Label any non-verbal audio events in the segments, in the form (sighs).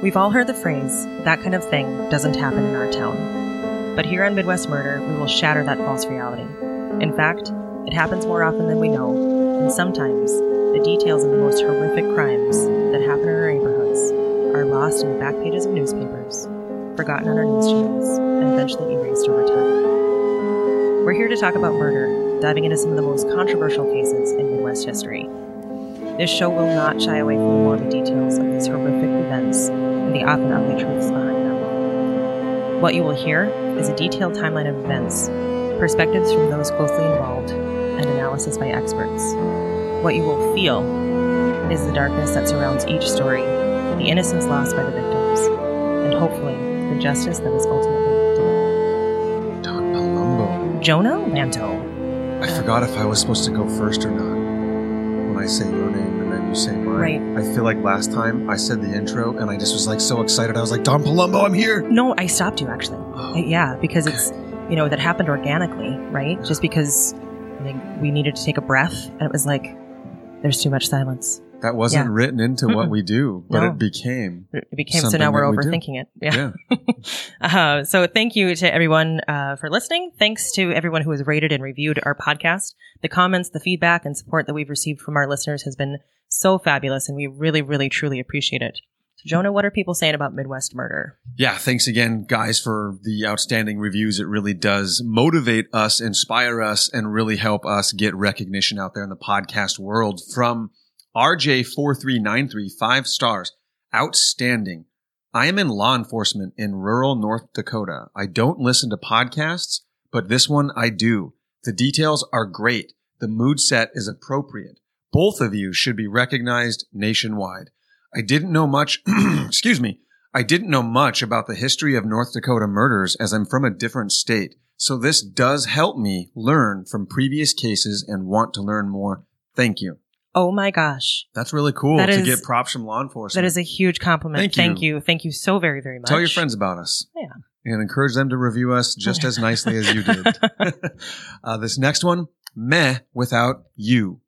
We've all heard the phrase, that kind of thing doesn't happen in our town. But here on Midwest Murder, we will shatter that false reality. In fact, it happens more often than we know, and sometimes the details of the most horrific crimes that happen in our neighborhoods are lost in the back pages of newspapers, forgotten on our news channels, and eventually erased over time. We're here to talk about murder, diving into some of the most controversial cases in Midwest history. This show will not shy away from the morbid details of these horrific events and the often ugly truths behind them. What you will hear is a detailed timeline of events, perspectives from those closely involved, and analysis by experts. What you will feel is the darkness that surrounds each story, the innocence lost by the victims, and hopefully the justice that is ultimately delivered. Don Palumbo. Jonah Lanto. I forgot if I was supposed to go first or not. When I say Right. I feel like last time I said the intro and I just was like so excited. I was like, Don Palumbo, I'm here. No, I stopped you actually. (gasps) Yeah, because it's you know that happened organically, right? Just because I think we needed to take a breath, and it was like there's too much silence. That wasn't Yeah. written into what Mm-mm. we do, but No. it became. It became so now we're that we overthinking it. Yeah. Yeah. (laughs) uh, so thank you to everyone uh, for listening. Thanks to everyone who has rated and reviewed our podcast. The comments, the feedback, and support that we've received from our listeners has been so fabulous, and we really, really, truly appreciate it. So, Jonah, what are people saying about Midwest murder? Yeah, thanks again, guys, for the outstanding reviews. It really does motivate us, inspire us, and really help us get recognition out there in the podcast world. From RJ4393, five stars. Outstanding. I am in law enforcement in rural North Dakota. I don't listen to podcasts, but this one I do. The details are great. The mood set is appropriate. Both of you should be recognized nationwide. I didn't know much, (clears throat) excuse me, I didn't know much about the history of North Dakota murders as I'm from a different state. So this does help me learn from previous cases and want to learn more. Thank you. Oh my gosh. That's really cool That to is- get props from law enforcement. That is a huge compliment. Thank Thank you. you. Thank you so very, very much. Tell your friends about us. Yeah. And encourage them to review us just as nicely as you did. (laughs) (laughs) uh, this next one, meh without you.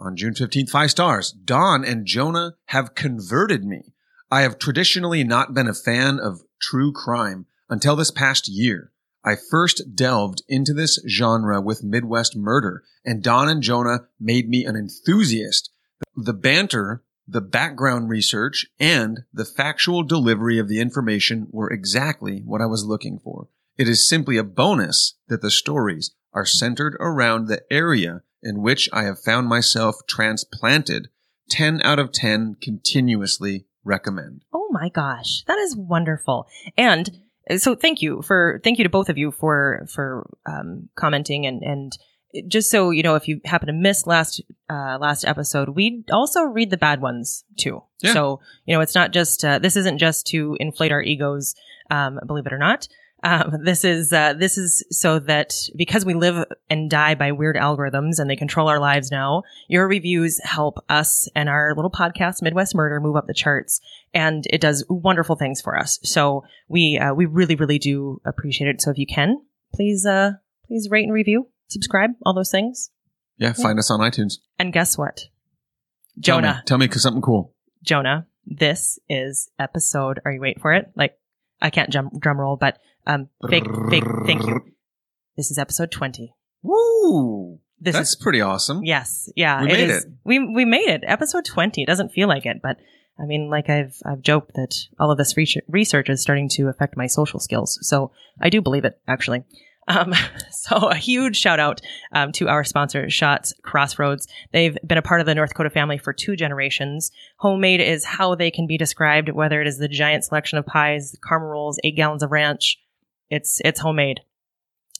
On June 15th, five stars. Don and Jonah have converted me. I have traditionally not been a fan of true crime until this past year. I first delved into this genre with Midwest murder, and Don and Jonah made me an enthusiast. The banter, the background research, and the factual delivery of the information were exactly what I was looking for. It is simply a bonus that the stories are centered around the area in which I have found myself transplanted. 10 out of 10 continuously recommend. Oh my gosh, that is wonderful. And uh, so thank you for thank you to both of you for for um, commenting and and just so you know if you happen to miss last uh, last episode, we also read the bad ones too. Yeah. So you know it's not just uh, this isn't just to inflate our egos, um, believe it or not. Um, this is uh, this is so that because we live and die by weird algorithms and they control our lives now, your reviews help us and our little podcast Midwest Murder move up the charts and it does wonderful things for us. So we uh, we really really do appreciate it. So if you can, please uh please rate and review, subscribe, all those things. Yeah, find us on iTunes. And guess what, Tell me- Jonah, Tell me, something cool. Jonah, this is episode. Are you waiting for it? Like I can't jump drum roll, but um, big big thank you. This is episode twenty. Woo! This That's is pretty awesome. Yes, yeah, We made is- it. We we made it. Episode twenty. It doesn't feel like it, but I mean, like I've I've joked that all of this research, research is starting to affect my social skills. So I do believe it actually. Um, (laughs) so a huge shout out um, to our sponsor, Shots Crossroads. They've been a part of the North Dakota family for two generations. Homemade is how they can be described, whether it is the giant selection of pies, caramel rolls, eight gallons of ranch. It's it's homemade.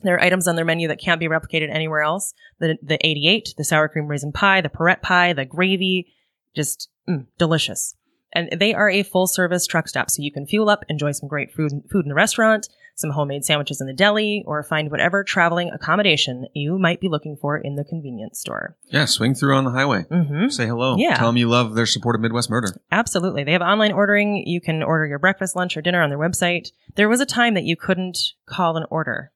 There are items on their menu that can't be replicated anywhere else. The the 88, the sour cream raisin pie, the Perrette pie, the gravy, just mm, delicious. And they are a full service truck stop, so you can fuel up, enjoy some great food food in the restaurant, some homemade sandwiches in the deli, or find whatever traveling accommodation you might be looking for in the convenience store. Yeah, swing through on the highway. Mm-hmm. Say hello. Yeah. Tell them you love their support of Midwest Murder. Absolutely. They have online ordering. You can order your breakfast, lunch, or dinner on their website. There was a time that you couldn't call an order.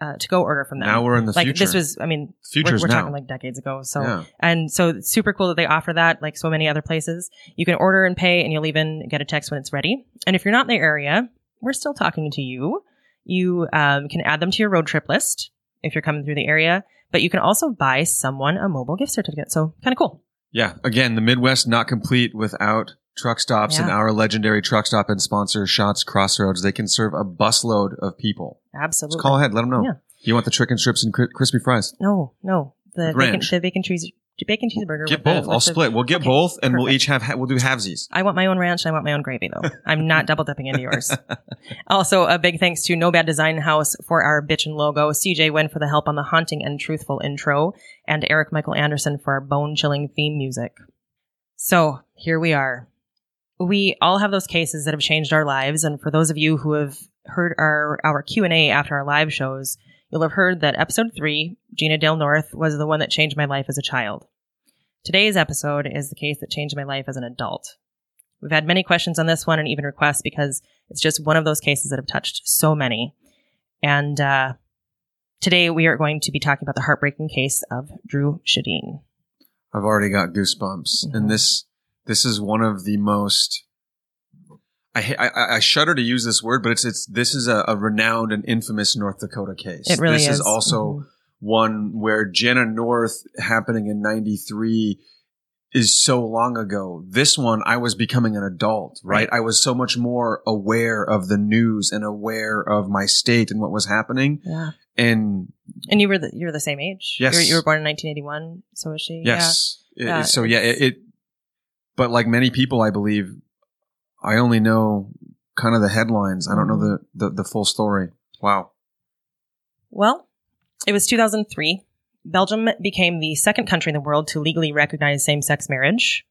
uh, to go order from them. Now we're in the like future. this was, I mean, Future's we're, we're now. talking like decades ago. So yeah. and so it's super cool that they offer that, like so many other places. You can order and pay, and you'll even get a text when it's ready. And if you're not in the area, we're still talking to you. You um, can add them to your road trip list if you're coming through the area, but you can also buy someone a mobile gift certificate. So kind of cool. Yeah. Again, the Midwest not complete without truck stops and our legendary truck stop and sponsor Shots Crossroads. They can serve a busload of people. Absolutely. Just call ahead. Let them know. Yeah. You want the chicken strips and cri- crispy fries? No, no. The bacon, the bacon cheese, bacon cheeseburger. Get both. I'll split. We'll get Okay, both, and we'll each have we'll do halvesies. I want my own ranch. and I want my own gravy, though. (laughs) I'm not double dipping into yours. Also, a big thanks to No Bad Design House for our bitchin' logo, CJ Wynn for the help on the haunting and truthful intro, and Eric Michael Anderson for our bone chilling theme music. So here we are. We all have those cases that have changed our lives, and for those of you who have heard our our Q and A after our live shows, you'll have heard that episode three, Jeanna Dale North, was the one that changed my life as a child. Today's episode is the case that changed my life as an adult. We've had many questions on this one and even requests because it's just one of those cases that have touched so many. And uh, today we are going to be talking about the heartbreaking case of Dru Sjodin. I've already got goosebumps, Mhm. and this this is one of the most. I, I I shudder to use this word, but it's it's this is a, a renowned and infamous North Dakota case. It really this is. is also Mhm. one where Jeanna North happening in 93 is so long ago. This one, I was becoming an adult, right? Right. I was so much more aware of the news and aware of my state and what was happening. Yeah, And and you were the, you're the same age. Yes. You're, you were born in 1981. So is she? yes, It- Yeah, so yeah, it, it, but like many people, I believe, I only know kind of the headlines. I don't know Mhm. the, the, the full story. Wow. Well, it was 2003. Belgium became the second country in the world to legally recognize same-sex marriage.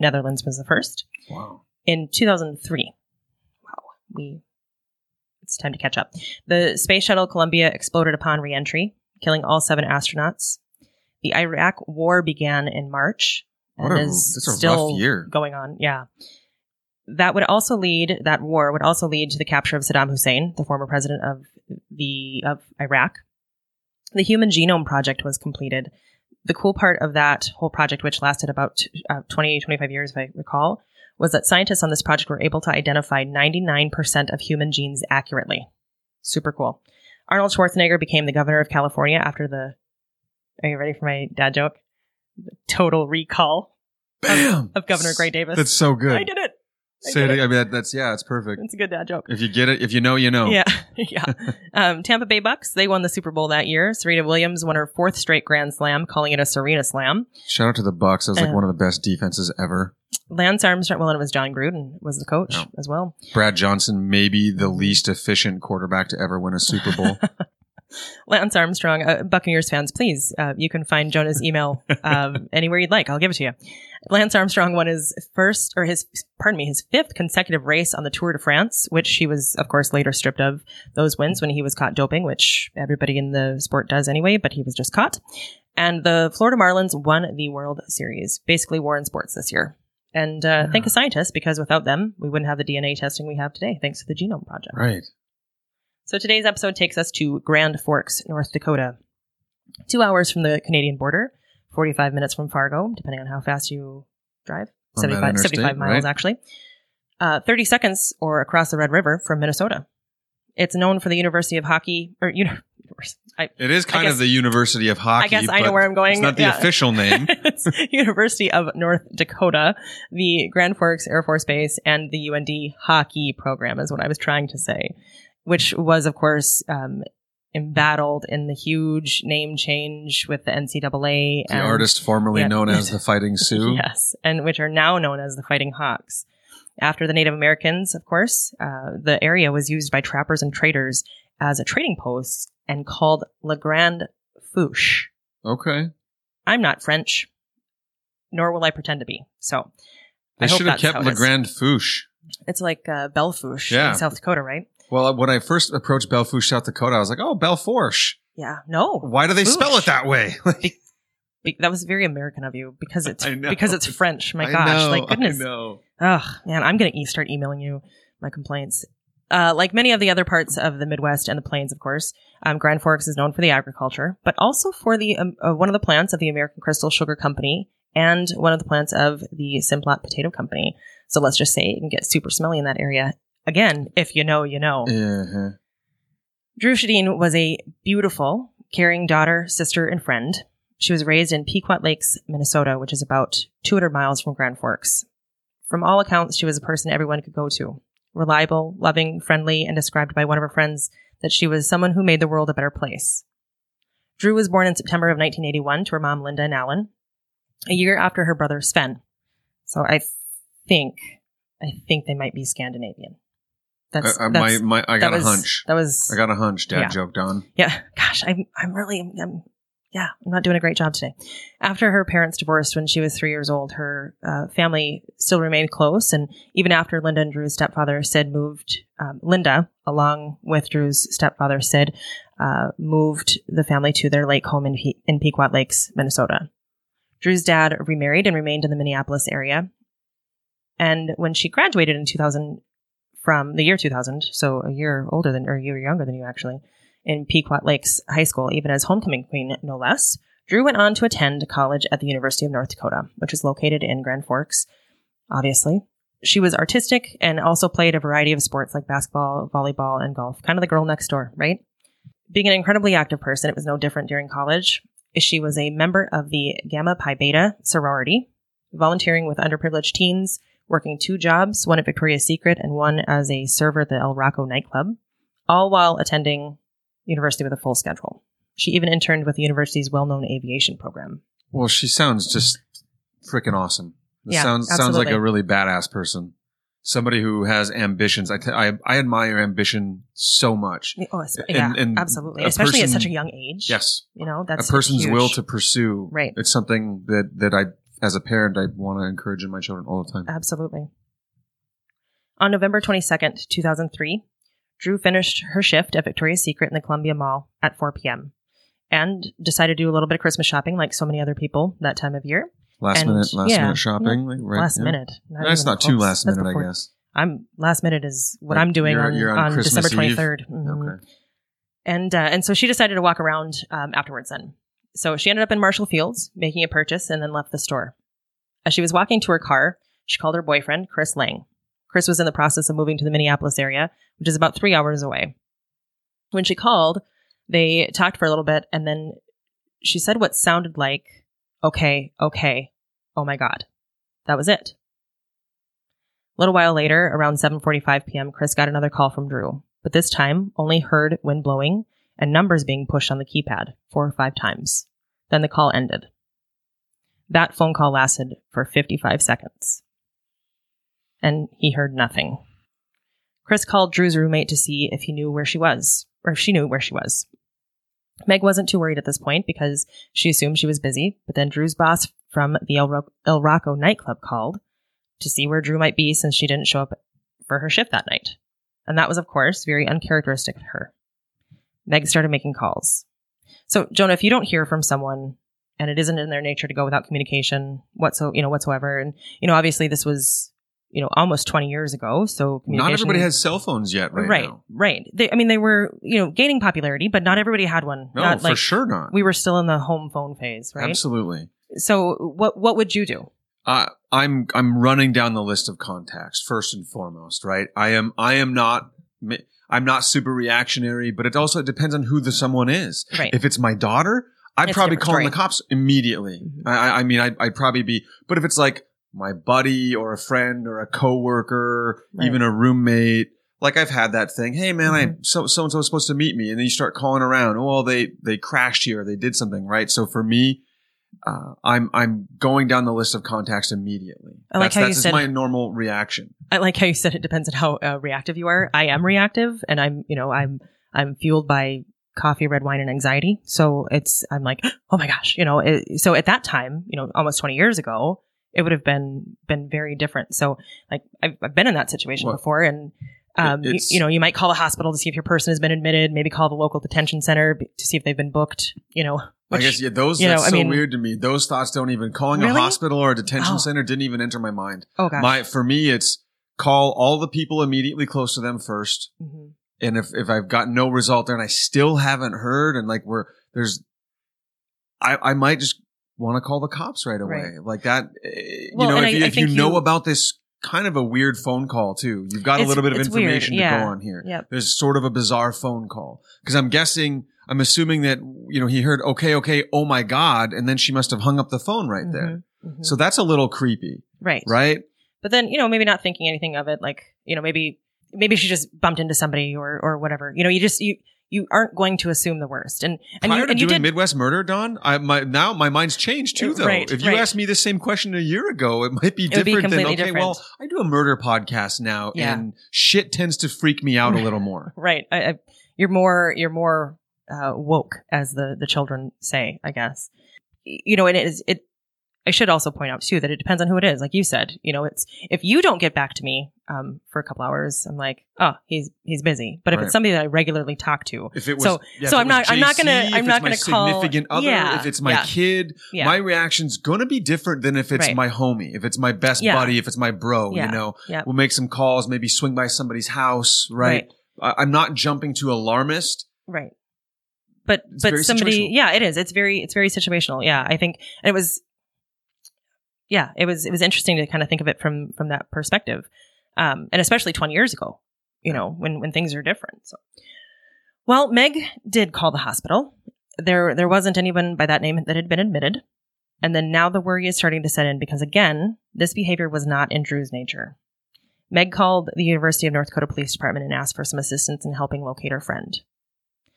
Netherlands was the first. Wow. in 2003. Wow, we it's time to catch up. The space shuttle Columbia exploded upon reentry, killing all seven astronauts. The Iraq War began in March and What a- is that's a rough still year. going on. Yeah. That would also lead that war would also lead to the capture of Saddam Hussein, the former president of the of Iraq. The Human Genome Project was completed. The cool part of that whole project, which lasted about uh, 20, 25 years, if I recall, was that scientists on this project were able to identify 99% of human genes accurately. Super cool. Arnold Schwarzenegger became the governor of California after the. Are you ready for my dad joke? The total recall Bam! of Governor Gray Davis. That's so good. I did it. Say it. I mean, that, that's yeah, it's perfect. It's a good dad joke. If you get it, if you know, you know. Yeah, (laughs) yeah. Um, Tampa Bay Bucks they won the Super Bowl that year. Serena Williams won her fourth straight Grand Slam, calling it a Serena Slam. Shout out to the Bucks. That was like Uh, one of the best defenses ever. Lance Armstrong, well, and it was Jon Gruden was the coach as well. Brad Johnson, maybe the least efficient quarterback to ever win a Super Bowl. (laughs) Lance Armstrong, uh, Buccaneers fans, please, uh, you can find Jonah's email (laughs) um, anywhere you'd like. I'll give it to you. Lance Armstrong won his first, or his, pardon me, his fifth consecutive race on the Tour de France, which he was, of course, later stripped of those wins when he was caught doping, which everybody in the sport does anyway, but he was just caught. And the Florida Marlins won the World Series, basically war in sports this year. And uh, thank the scientists, because without them, we wouldn't have the DNA testing we have today, thanks to the Genome Project. right. So today's episode takes us to Grand Forks, North Dakota. Two hours from the Canadian border, 45 minutes from Fargo, depending on how fast you drive. 75, 75 miles, right? actually. Uh, 30 seconds or across the Red River from Minnesota. It's known for the University of Hockey, or uni- univers- (laughs) I, It is kind guess- of the University of Hockey. I guess I know where I'm going. It's not the Yeah. official (laughs) name. it's University of North Dakota, the Grand Forks Air Force Base, and the UND hockey program is what I was trying to say, which was, of course, um, embattled in the huge name change with the NCAA the artist formerly yeah. known as the (laughs) Fighting Sioux. Yes, and which are now known as the Fighting Hawks. After the Native Americans, of course, uh, the area was used by trappers and traders as a trading post and called La Grande Fouche. Okay. I'm not French, nor will I pretend to be. So They should have kept La. Grande Fouche. it's like uh, Belle Fourche Yeah. in South Dakota, right? Well, when I first approached Belle Fourche, South Dakota, I was like, oh, Belforche. Yeah. No, Why do they spell it that way? (laughs) Be- that was very American of you because it's because it's French. My gosh, know, like goodness. I know. Ugh, man, I'm gonna e- start emailing you my complaints. Uh, like many of the other parts of the Midwest and the Plains, of course, um, Grand Forks is known for the agriculture, but also for the um, uh, one of the plants of the American Crystal Sugar Company and one of the plants of the Simplot Potato Company. So let's just say it can get super smelly in that area. Again, if you know, you know. Uh-huh. Dru Sjodin was a beautiful, caring daughter, sister, and friend. She was raised in Pequot Lakes, Minnesota, which is about 200 miles from Grand Forks. From all accounts, she was a person everyone could go to. Reliable, loving, friendly, and described by one of her friends that she was someone who made the world a better place. Dru was born in September of 1981 to her mom, Linda and Alan, a year after her brother, Sven. So I think, I think they might be Scandinavian. That's, I, I, that's- my, my, I got that was, a hunch. That was I got a hunch. Dad Yeah. joked on. yeah. Gosh, I'm I'm really I'm yeah, I'm not doing a great job today. After her parents divorced when she was three years old, her uh, family still remained close, and even after Linda and Dru's stepfather Sid moved, um, Linda, along with Dru's stepfather Sid, uh, moved the family to their lake home in, Pe- in Pequot Lakes, Minnesota. Dru's dad remarried and remained in the Minneapolis area. And when she graduated in 2000 from the year 2000, so a year older than, or a year younger than you actually, in Pequot Lakes High School, even as homecoming queen, no less. Dru went on to attend college at the University of North Dakota, which is located in Grand Forks, obviously. She was artistic and also played a variety of sports like basketball, volleyball, and golf. Kind of the girl next door, right? Being an incredibly active person, it was no different during college. She was a member of the Gamma Phi Beta sorority, volunteering with underprivileged teens, working two jobs, one at Victoria's Secret and one as a server at the El Rocco nightclub, all while attending university with a full schedule. She even interned with the university's well-known aviation program. Well, she sounds just freaking awesome. This Yeah, sounds sounds like a really badass person. Somebody who has ambitions. I, t- I, I admire ambition so much. Oh, es- And- yeah, and absolutely. Especially at such a young age. Yes, You know, that's a person's huge. will to pursue. Right. It's something that that I, as a parent, I want to encourage in my children all the time. Absolutely. On November 22nd, 2003, Dru finished her shift at Victoria's Secret in the Columbia Mall at 4 p.m. and decided to do a little bit of Christmas shopping like so many other people that time of year. Last And- minute, last yeah, minute shopping. like, right, last yeah. minute. That's even not too last That's minute, before- I guess. I'm last minute is what Like, I'm doing you're- on, you're on on, December Eve? 23rd. Mhm. Okay. And uh, and so she decided to walk around um, afterwards. Then, so she ended up in Marshall Fields making a purchase and then left the store. As she was walking to her car, she called her boyfriend Chris Lang. Chris was in the process of moving to the Minneapolis area, which is about three hours away. When she called, they talked for a little bit, and then she said what sounded like, "Okay, okay, oh my god." That was it. A little while later, around 7:45 p.m., Chris got another call from Dru, but this time only heard wind blowing and numbers being pushed on the keypad four or five times. Then the call ended. That phone call lasted for 55 seconds. And he heard nothing. Chris called Dru's roommate to see if he knew where she was, or if she knew where she was. Meg wasn't too worried at this point because she assumed she was busy, but then Dru's boss from the El, Ro- El Rocco nightclub called to see where Dru might be since she didn't show up for her shift that night. And that was, of course, very uncharacteristic of her. Meg started making calls. So, Jonah, if you don't hear from someone and it isn't in their nature to go without communication whatso, you know, whatsoever, and, you know, obviously this was, you know, almost 20 years ago. So Not everybody has cell phones yet, right? right, now. right. They, I mean, they were, you know, gaining popularity, but not everybody had one. No, not for like sure not. we were still in the home phone phase, right? Absolutely. So, what what would you do? Uh, I'm I'm running down the list of contacts first and foremost, right? I am I am not I'm not super reactionary, but it also depends on who the someone is. Right. If it's my daughter, I'd It's probably call the cops immediately. Mhm. I, I- I mean, I'd, I'd probably be. But if it's like my buddy or a friend or a coworker, Right. even a roommate, like I've had that thing. Hey, man, I Mm-hmm. so so and so was supposed to meet me, and then you start calling around. Oh, well, they they crashed here. They did something, right? So for me. Uh, I'm I'm going down the list of contacts immediately. I like that's how you that's said- my normal reaction. I like how you said it depends on how uh, reactive you are. I am reactive, and I'm, you know, I'm I'm fueled by coffee, red wine, and anxiety. So it's I'm like, (gasps) oh my gosh, you know. It, so at that time, you know, almost 20 years ago, it would have been been very different. So like I've, I've been in that situation Well, before, and um, you, you know, you might call the hospital to see if your person has been admitted. Maybe call the local detention center b- to see if they've been booked. You know, I guess yeah, those you know, that's I so mean- weird to me. Those thoughts don't even calling a hospital or a detention Oh. center didn't even enter my mind. Oh gosh, My for me, it's call all the people immediately close to them first. Mhm. And if, if I've got no result there and I still haven't heard and like we're, there's, I, I might just want to call the cops right away. Right. Like that, eh, Well, you know, if, I- you, I if you know you- about this kind of a weird phone call too, you've got a little bit of information to go on here. Yep. There's sort of a bizarre phone call because I'm guessing, I'm assuming that, you know, he heard, okay, okay, oh my God. And then she must have hung up the phone right there. Mhm. Mhm. So that's a little creepy, right. right? But then, you know, maybe not thinking anything of it, like, you know, maybe maybe she just bumped into somebody or or whatever. You know, you just you you aren't going to assume the worst. And and Prior you to you doing did Midwest Murder, Don, I my now my mind's changed too. Though, Right, if you right. asked me the same question a year ago, it might be It different be than okay. different. Well, I do a murder podcast now, Yeah. and shit tends to freak me out a little more. (laughs) right. I, I, you're more you're more uh, woke, as the the children say, I guess. You know, and it is it. I should also point out too that it depends on who it is. Like you said, you know, it's if you don't get back to me um, for a couple hours, I'm like, oh, he's he's busy. But if Right. it's somebody that I regularly talk to, If it was, So- yeah, so if I'm not- was I'm not gonna- I'm if not it's gonna my call- significant other. Yeah, if it's my yeah. kid, yeah, my reaction's gonna be different than if it's Right. my homie, if it's my best buddy, if it's my bro. You know, yeah, we'll make some calls, maybe swing by somebody's house. Right. I, I'm not jumping to alarmist. Right. But It's but somebody yeah, it is. It's very it's very situational. Yeah. I think and it was yeah, it was it was interesting to kind of think of it from from that perspective. Um and especially 20 years ago, you know, when when things are different. So well, Meg did call the hospital. There there wasn't anyone by that name that had been admitted. And then now the worry is starting to set in because again, this behavior was not in Dru's nature. Meg called the University of North Dakota Police Department and asked for some assistance in helping locate her friend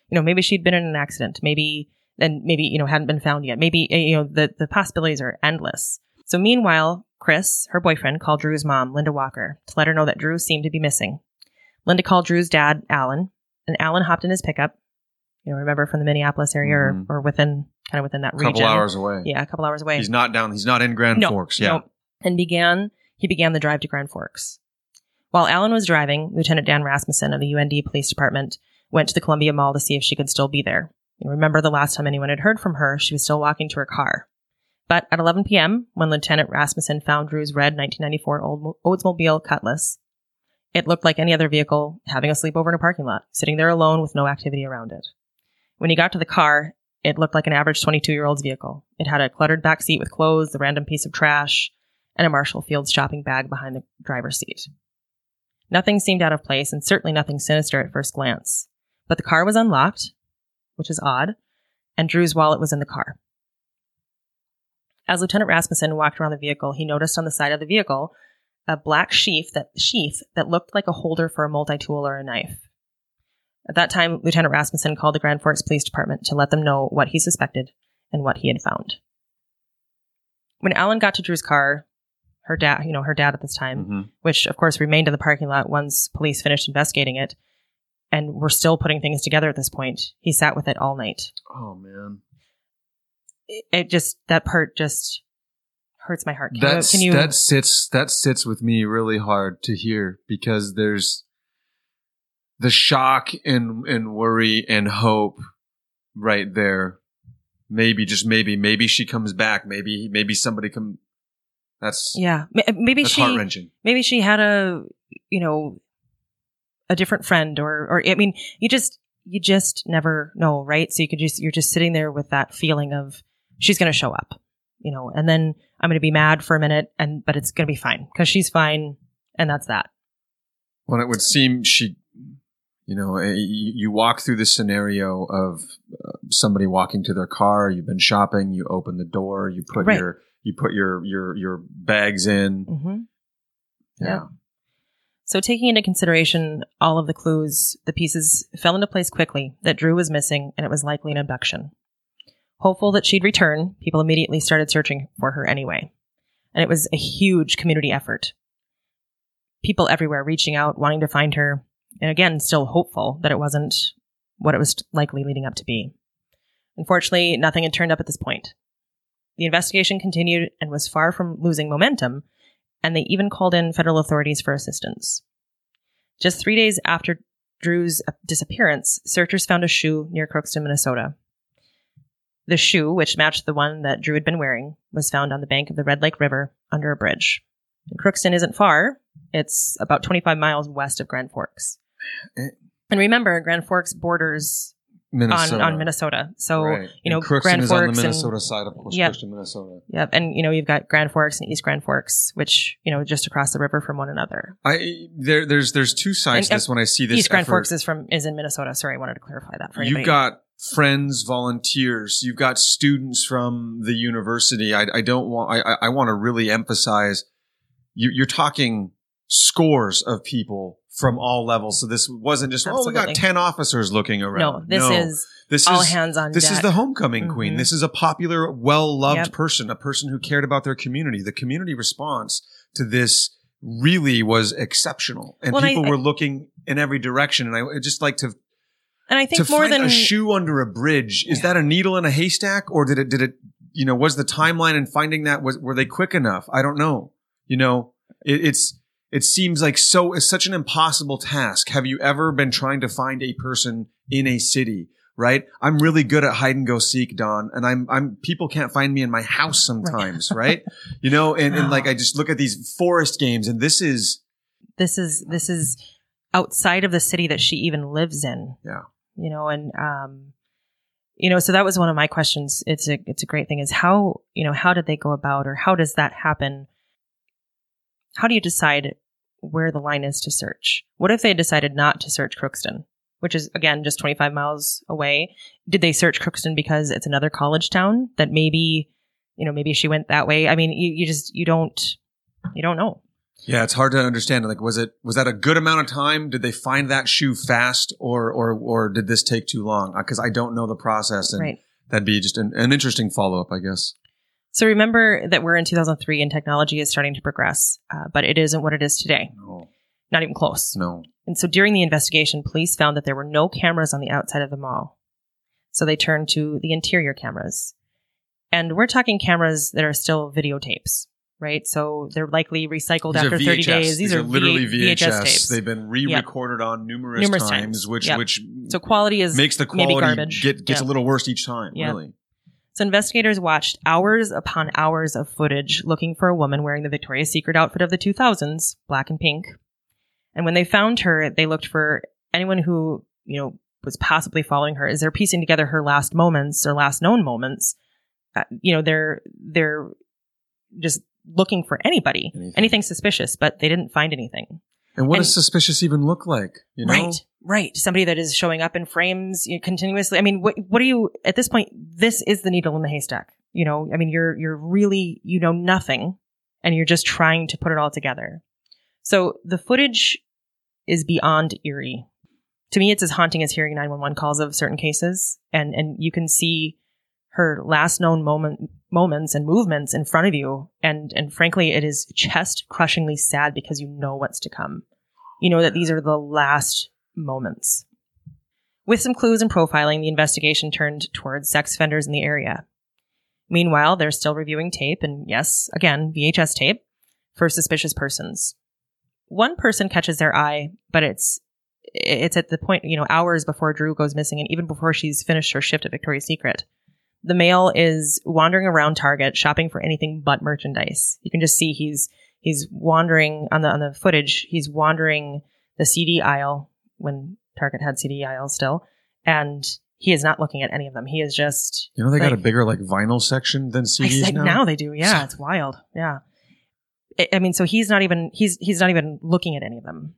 you know, maybe she'd been in an accident, maybe, and maybe, you know, hadn't been found yet. Maybe, uh, you know, the, the possibilities are endless. So meanwhile, Chris, her boyfriend, called Dru's mom, Linda Walker, to let her know that Dru seemed to be missing. Linda called Dru's dad, Alan, and Alan hopped in his pickup. You know, remember from the Minneapolis area Mhm. or, or within, kind of within that region. A couple hours away. Yeah, a couple hours away. He's not down. He's not in Grand No, Forks. Yeah. Nope. And began he began the drive to Grand Forks. While Alan was driving, Lieutenant Dan Rasmussen of the UND Police Department went to the Columbia Mall to see if she could still be there. You remember the last time anyone had heard from her, she was still walking to her car. But at 11 p.m., when Lieutenant Rasmussen found Dru's red 1994 Old- Oldsmobile Cutlass, it looked like any other vehicle having a sleepover in a parking lot, sitting there alone with no activity around it. When he got to the car, it looked like an average 22 year old's vehicle. It had a cluttered back seat with clothes, a random piece of trash, and a Marshall Fields shopping bag behind the driver's seat. Nothing seemed out of place, and certainly nothing sinister at first glance. But the car was unlocked, which is odd, and Dru's wallet was in the car. As Lieutenant Rasmussen walked around the vehicle, he noticed on the side of the vehicle a black sheath that sheath that looked like a holder for a multi-tool or a knife. At that time, Lieutenant Rasmussen called the Grand Forks Police Department to let them know what he suspected and what he had found. When Alan got to Dru's car, her dad, you know, her dad at this time, Mhm. which of course remained in the parking lot once police finished investigating it, and were still putting things together at this point. He sat with it all night. Oh man. It, it just that part just hurts my heart. Can, That's, you, can you? that sits that sits with me really hard to hear because there's the shock and and worry and hope right there. Maybe just maybe maybe she comes back. Maybe maybe somebody come. That's yeah, maybe that's she heart wrenching. maybe she had a you know a different friend or or I mean you just you just never know, right? So you could just you're just sitting there with that feeling of she's going to show up, you know, and then I'm going to be mad for a minute and but it's going to be fine because she's fine and that's that. Well, it would seem she, you know, eh, you, walk through the scenario of uh, somebody walking to their car. You've been shopping. You open the door. You put Right. your you put your your your bags in. Mm-hmm. Yeah. So, taking into consideration all of the clues, the pieces fell into place quickly that Dru was missing and it was likely an abduction. Hopeful that she'd return, people immediately started searching for her anyway. And it was a huge community effort. People everywhere reaching out, wanting to find her, and again, still hopeful that it wasn't what it was likely leading up to be. Unfortunately, nothing had turned up at this point. The investigation continued and was far from losing momentum, and they even called in federal authorities for assistance. Just three days after Dru's disappearance, searchers found a shoe near Crookston, Minnesota. The shoe, which matched the one that Dru had been wearing, was found on the bank of the Red Lake River under a bridge. Crookston isn't far. It's about 25 miles west of Grand Forks. And remember, Grand Forks borders Minnesota. on, on Minnesota. So, Right. you know, And Grand is on the Forks and- Minnesota side, of course. Yep. Crookston, Minnesota. Yep. And, you know, you've got Grand Forks and East Grand Forks, which, you know, just across the river from one another. I there there's there's two sides And, to uh, this when I see this. East Grand effort. Forks is from, is in Minnesota. Sorry, I wanted to clarify that for you. You've got friends, volunteers. You've got students from the university. I, I don't want. I, I- I want to really emphasize. You, you're talking scores of people from all levels. So this wasn't just oh, we got ten officers looking around. no, this is this all is hands on this deck. is the homecoming queen. Mhm. This is a popular, well loved Yep. person, a person who cared about their community. The community response to this really was exceptional, and Well, and I- people were looking in every direction. And I just like to and I think more than a shoe under a bridge. Is that a needle in a haystack, or did it did it? You know, was the timeline in finding that was were they quick enough? I don't know. You know, it, it's it seems like so it's such an impossible task. Have you ever been trying to find a person in a city? Right, I'm really good at hide and go seek, Don, and I'm I'm people can't find me in my house sometimes, right? (laughs) You know, and, and like I just look at these forest games, and this is this is this is outside of the city that she even lives in. Yeah. You know, and um you know, so that was one of my questions. It's a it's a great thing is how, you know, how did they go about or how does that happen? How do you decide where the line is to search? What if they decided not to search Crookston, which is again just 25 miles away? Did they search Crookston because it's another college town that maybe, you know, maybe she went that way? I mean, you, you just you don't you don't know. Yeah, it's hard to understand. Like, was it was that a good amount of time? Did they find that shoe fast, or or or did this take too long? Uh, because I don't know the process, and Right. that'd be just an, an interesting follow up, I guess. So remember that we're in 2003 and technology is starting to progress, uh, but it isn't what it is today. No, Not even close. no. And so during the investigation, police found that there were no cameras on the outside of the mall. So they turned to the interior cameras. And we're talking cameras that are still videotapes, right? So they're likely recycled These after 30 days. These, are, literally V- VHS. tapes. They've been re-recorded on numerous, Numerous times, times. which Yep. which so quality is makes the maybe quality garbage. get gets Yeah. a little worse each time. Really, So investigators watched hours upon hours of footage looking for a woman wearing the Victoria's Secret outfit of the 2000s, black and pink. And when they found her, they looked for anyone who, you know, was possibly following her. As they're piecing together her last moments or last known moments, uh, you know, they're they're just looking for anybody, Anything. anything suspicious, but they didn't find anything. and what And- does suspicious even look like? You know, Right, right. Somebody that is showing up in frames you know, continuously. I mean, what what are you at this point? This is the needle in the haystack. You know, I mean, you're you're really you know nothing, and you're just trying to put it all together. So the footage is beyond eerie. To me, it's as haunting as hearing 911 calls of certain cases, and and you can see her last known moment moments and movements in front of you, and and frankly, it is chest crushingly sad because you know what's to come you know that these are the last moments. With some clues and profiling, the investigation turned towards sex offenders in the area. Meanwhile, they're still reviewing tape, and yes, again, VHS tape, for suspicious persons. One person catches their eye, but it's it's at the point, you know, hours before Dru goes missing and even before she's finished her shift at Victoria's Secret. The male is wandering around Target shopping for anything but merchandise. You can just see he's he's wandering on the on the footage he's wandering the cd aisle when target had cd aisle still and he is not looking at any of them. He is just you know they got a bigger like vinyl section than I CDs think now. now they do. Yeah it's wild. Yeah. I- i mean so he's not even he's he's not even looking at any of them.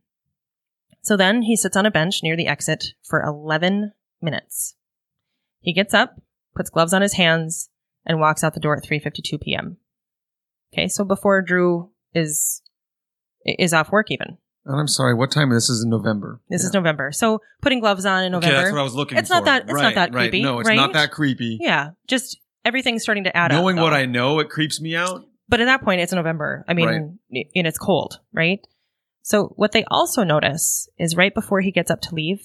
So then he sits on a bench near the exit for 11 minutes. He gets up puts gloves on his hands and walks out the door at 3:52 p.m. okay so before drew is is off work even And I'm sorry. What time? This is in November. This is November. So putting gloves on in Okay, November. that's what I was looking It's for. not that- it's not Right, that right. creepy, No, it's right? not that creepy. yeah, just everything's starting to add Knowing up. Knowing what. I know, it creeps me out. But at that point, it's November. I mean, Right. and it's cold, right? So what they also notice is right before he gets up to leave,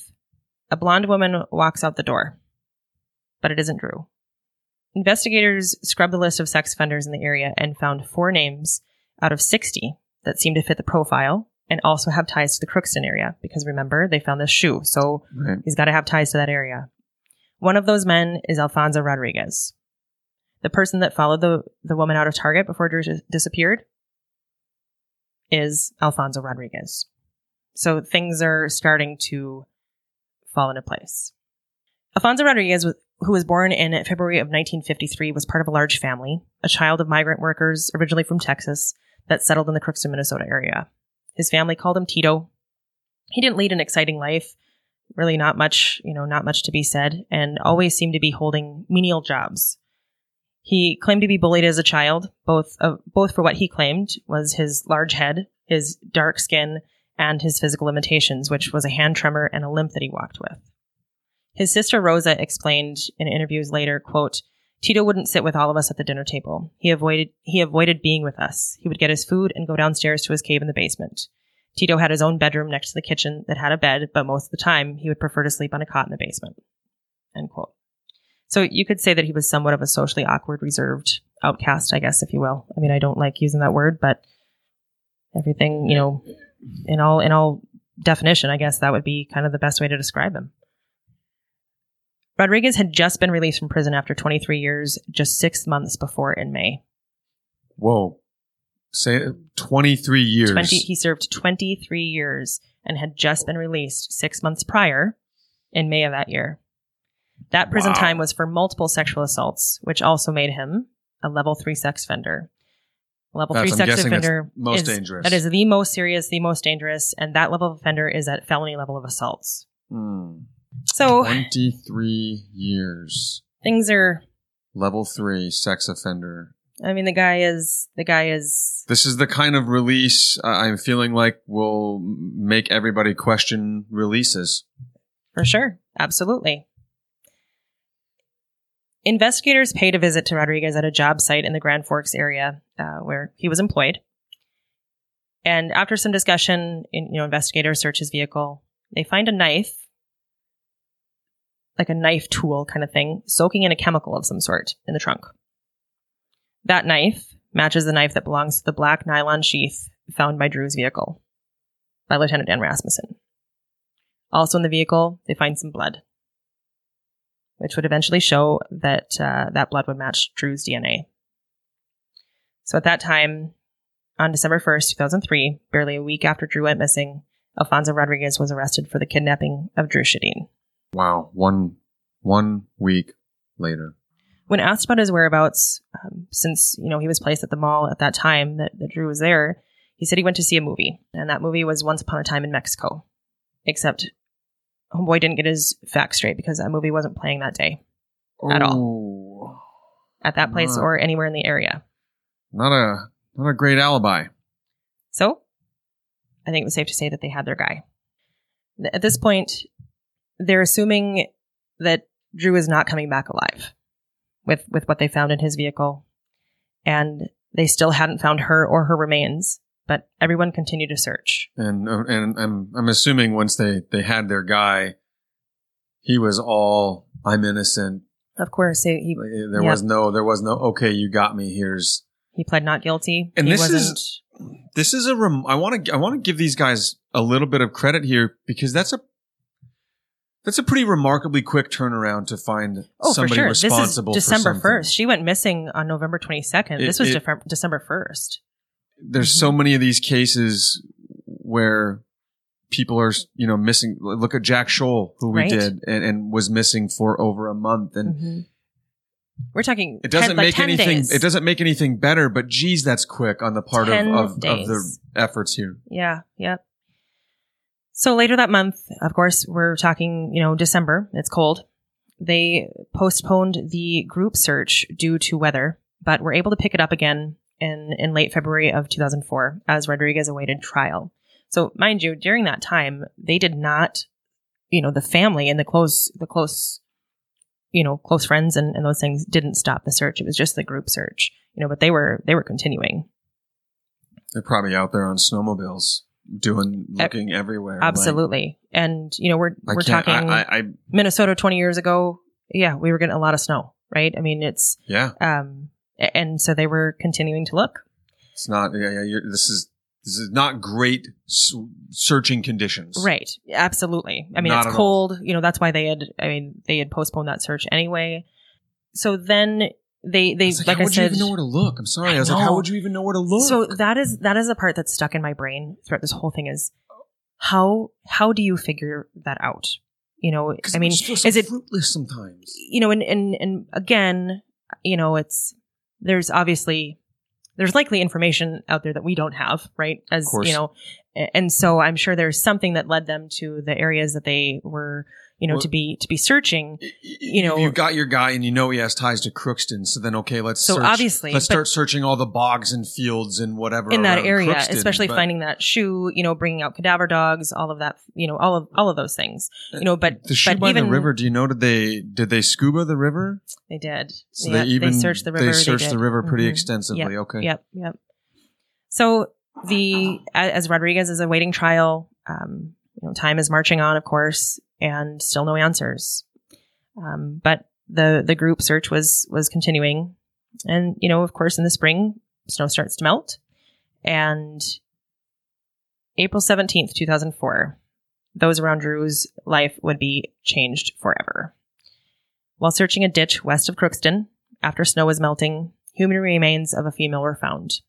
a blonde woman walks out the door. But it isn't Dru. Investigators scrubbed the list of sex offenders in the area and found four names out of 60 that seem to fit the profile and also have ties to the Crookston area because remember, they found this shoe. So Right. He's got to have ties to that area. One of those men is Alfonso Rodriguez, the person that followed the, the woman out of Target before Dru disappeared. is Alfonso Rodriguez. So things are starting to fall into place. Alfonso Rodriguez, who was born in February of 1953, was part of a large family, a child of migrant workers originally from Texas that settled in the Crookston, Minnesota area. His family called him Tito. He didn't lead an exciting life, really not much, you know, not much to be said, and always seemed to be holding menial jobs. He claimed to be bullied as a child, both of, both for what he claimed was his large head, his dark skin, and his physical limitations, which was a hand tremor and a limp that he walked with. His sister Rosa explained in interviews later, quote, Tito wouldn't sit with all of us at the dinner table. He avoided he avoided being with us. He would get his food and go downstairs to his cave in the basement. Tito had his own bedroom next to the kitchen that had a bed, but most of the time he would prefer to sleep on a cot in the basement. End quote. So you could say that he was somewhat of a socially awkward, reserved outcast, I guess, if you will. I mean, I don't like using that word, but everything, you know, in all in all definition, I guess that would be kind of the best way to describe him. Rodriguez had just been released from prison after 23 years, just six months before in May. Whoa. Say 23 years. 20, he served 23 years and had just been released six months prior in May of that year. That prison Wow. time was for multiple sexual assaults, which also made him a level three sex offender. Level That's- three I'm sex offender most is, dangerous. That is the most serious, the most dangerous, and that level of offender is at felony level of assaults. Hmm. So 23 years. things are. Level 3 sex offender. I mean, the guy is the guy is This is the kind of release uh, I'm feeling like will make everybody question releases. For sure. Absolutely. Investigators paid a visit to Rodriguez at a job site in the Grand Forks area uh, where he was employed. And after some discussion, in, you know, investigators search his vehicle. They find a knife, like a knife tool kind of thing, soaking in a chemical of some sort in the trunk. That knife matches the knife that belongs to the black nylon sheath found by Dru's vehicle by Lieutenant Dan Rasmussen. Also in the vehicle, they find some blood, which would eventually show that uh, that blood would match Dru's DNA. So at that time, on December 1st, 2003, barely a week after Dru went missing, Alfonso Rodriguez was arrested for the kidnapping of Dru Sjodin. Wow. One one week later. When asked about his whereabouts, um, since you know he was placed at the mall at that time that, that Dru was there, he said he went to see a movie, and that movie was Once Upon a Time in Mexico. Except, homeboy didn't get his facts straight because that movie wasn't playing that day At all. at that place Ah. or anywhere in the area. Not a not a great alibi. So, I think it was safe to say that they had their guy. At this point, they're assuming that Dru is not coming back alive with, with what they found in his vehicle. And they still hadn't found her or her remains, but everyone continued to search. And uh, and I'm I'm assuming once they they had their guy, he was all I'm innocent. Of course, he, he, There Yeah. was no there was no okay, you got me. Here's he pled not guilty. And he this is- wasn't, this is a rem- I want to I want to give these guys a little bit of credit here because that's a that's a pretty remarkably quick turnaround to find oh, for somebody sure. This is responsible December for. 1st. She went missing on November 22nd. This was it- December 1st. There's so many of these cases where people are you know missing. Look at Jack Scholl, who we Right. did, and, and was missing for over a month, and Mhm. We're talking. it doesn't 10, like make 10 anything. days. It doesn't make anything better. But geez, that's quick on the part of of, of the efforts here. Yeah, yep. So later that month, of course, we're talking, you know, December. It's cold. They postponed the group search due to weather, but were able to pick it up again in, in late February of 2004 as Rodriguez awaited trial. So mind you, during that time, they did not, you know, the family and the close, the close, you know, close friends and, and those things didn't stop the search. It was just the group search, you know, but they were, they were continuing. They're probably out there on snowmobiles, doing looking everywhere. like- Absolutely. and, you know, we're, I we're talking I, I, Minnesota 20 years ago. Yeah, we were getting a lot of snow, right? I mean, it's, yeah. um, and so they were continuing to look. It's not. Yeah, yeah. You're, this is this is not great searching conditions. Right. Absolutely. I mean, Not it's cold. You know, that's why they had, I mean, they had postponed that search anyway. So then they they I like, how I said. know where to look? I'm sorry. I, I was like, how would you even know where to look? So that is that is the part that's stuck in my brain throughout this whole thing is how how do you figure that out? You know, I mean, so is it fruitless sometimes? you know, and and and again, you know, it's there's obviously there's likely information out there that we don't have, right? As you know, and so I'm sure there's something that led them to the areas that they were, you know, Well- to be to be searching. you know- you've got your guy, and you know he has ties to Crookston. So then, okay, let's So search, obviously, let's start searching all the bogs and fields and whatever in that area, Crookston, especially but finding that shoe, you know, bringing out cadaver dogs, all of that, you know, all of all of those things, you know. But the shoe but by even the river. Do you know? Did they did they scuba the river? they did. So Yeah, they even searched the river. They searched did. the river pretty Mhm. extensively. Yep, Okay. Yep, yep. So the as Rodriguez is awaiting trial, um, you know, time is marching on, of course, and still no answers. Um, but the the group search was was continuing, and you know, of course, in the spring, snow starts to melt, and April seventeenth, two thousand four, those around Dru's life would be changed forever. While searching a ditch west of Crookston, after snow was melting, human remains of a female were found.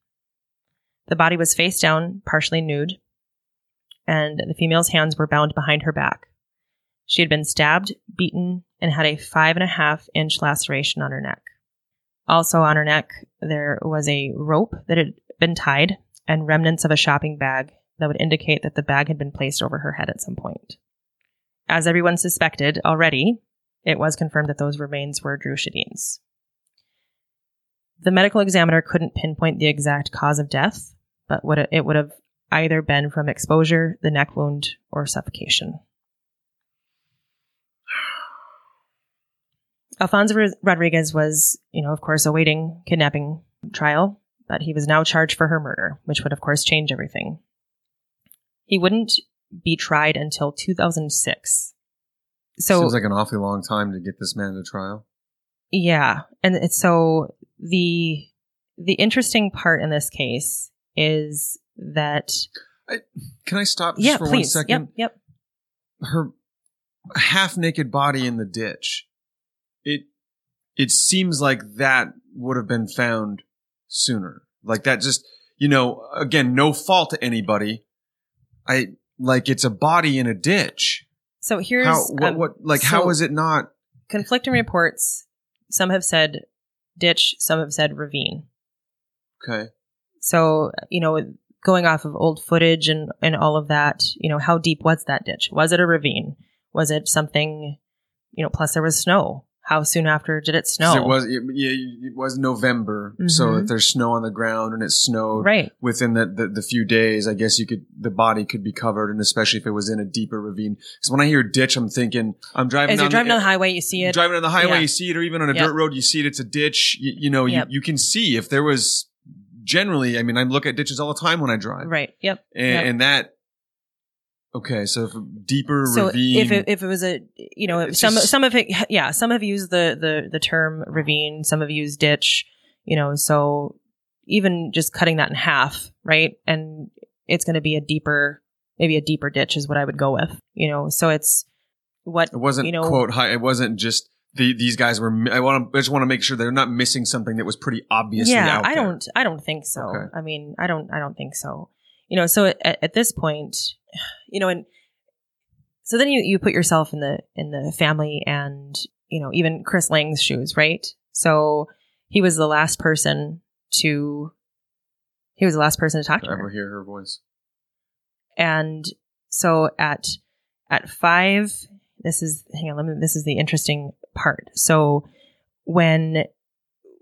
The body was face down, partially nude, and the female's hands were bound behind her back. She had been stabbed, beaten, and had a five and a half inch laceration on her neck. Also on her neck, there was a rope that had been tied and remnants of a shopping bag that would indicate that the bag had been placed over her head at some point. As everyone suspected already, it was confirmed that those remains were Dru Sjodin's. The medical examiner couldn't pinpoint the exact cause of death, but it would have either been from exposure, the neck wound, or suffocation. Alfonso Rodriguez was, you know, of course, awaiting kidnapping trial, but he was now charged for her murder, which would, of course, change everything. He wouldn't be tried until 2006. So Seems like an awfully long time to get this man to trial. yeah, and it's so the the interesting part in this case is that Can I stop just yeah, for please, one second? yep, yep, Her half naked body in the ditch. It it seems like that would have been found sooner. Like that just you know, again, no fault to anybody. I like it's a body in a ditch. So here's How what um, what like how so- is it not conflicting reports. Some have said ditch, some have said ravine. okay? So you know, going off of old footage and and all of that, you know, how deep was that ditch? Was it a ravine? Was it something? You know, plus there was snow. How soon after did it snow? It was it, yeah, it was November, so Mhm. if there's snow on the ground and it snowed right. within the, the the few days, I guess you could the body could be covered, and especially if it was in a deeper ravine. Because when I hear ditch, I'm thinking I'm driving. As you're driving the, down the highway, you see it. driving on the highway, Yeah. you see it, or even on a Yep. dirt road, you see it. It's a ditch. You, you know, Yep. you, you can see if there was. Generally, I mean, I look at ditches all the time when I drive, Right. Yep. and, Yep. and that. Okay, so if a deeper so ravine. if it, if it was a you know some just- some of it yeah some have used the the the term ravine some have used ditch you know so even just cutting that in half right and it's going to be a deeper maybe a deeper ditch is what I would go with you know so it's what It wasn't you know quote high. It wasn't just the, these guys were. I want to. I just want to make sure they're not missing something that was pretty obvious. yeah I don't I don't think so Okay. I mean I don't I don't think so you know so at, at this point you know and so then you you put yourself in the in the family and you know even Chris Lang's shoes right? So he was the last person to he was the last person to talk to ever her. hear her voice. and so at at five this is hang on let me this is the interesting part. So when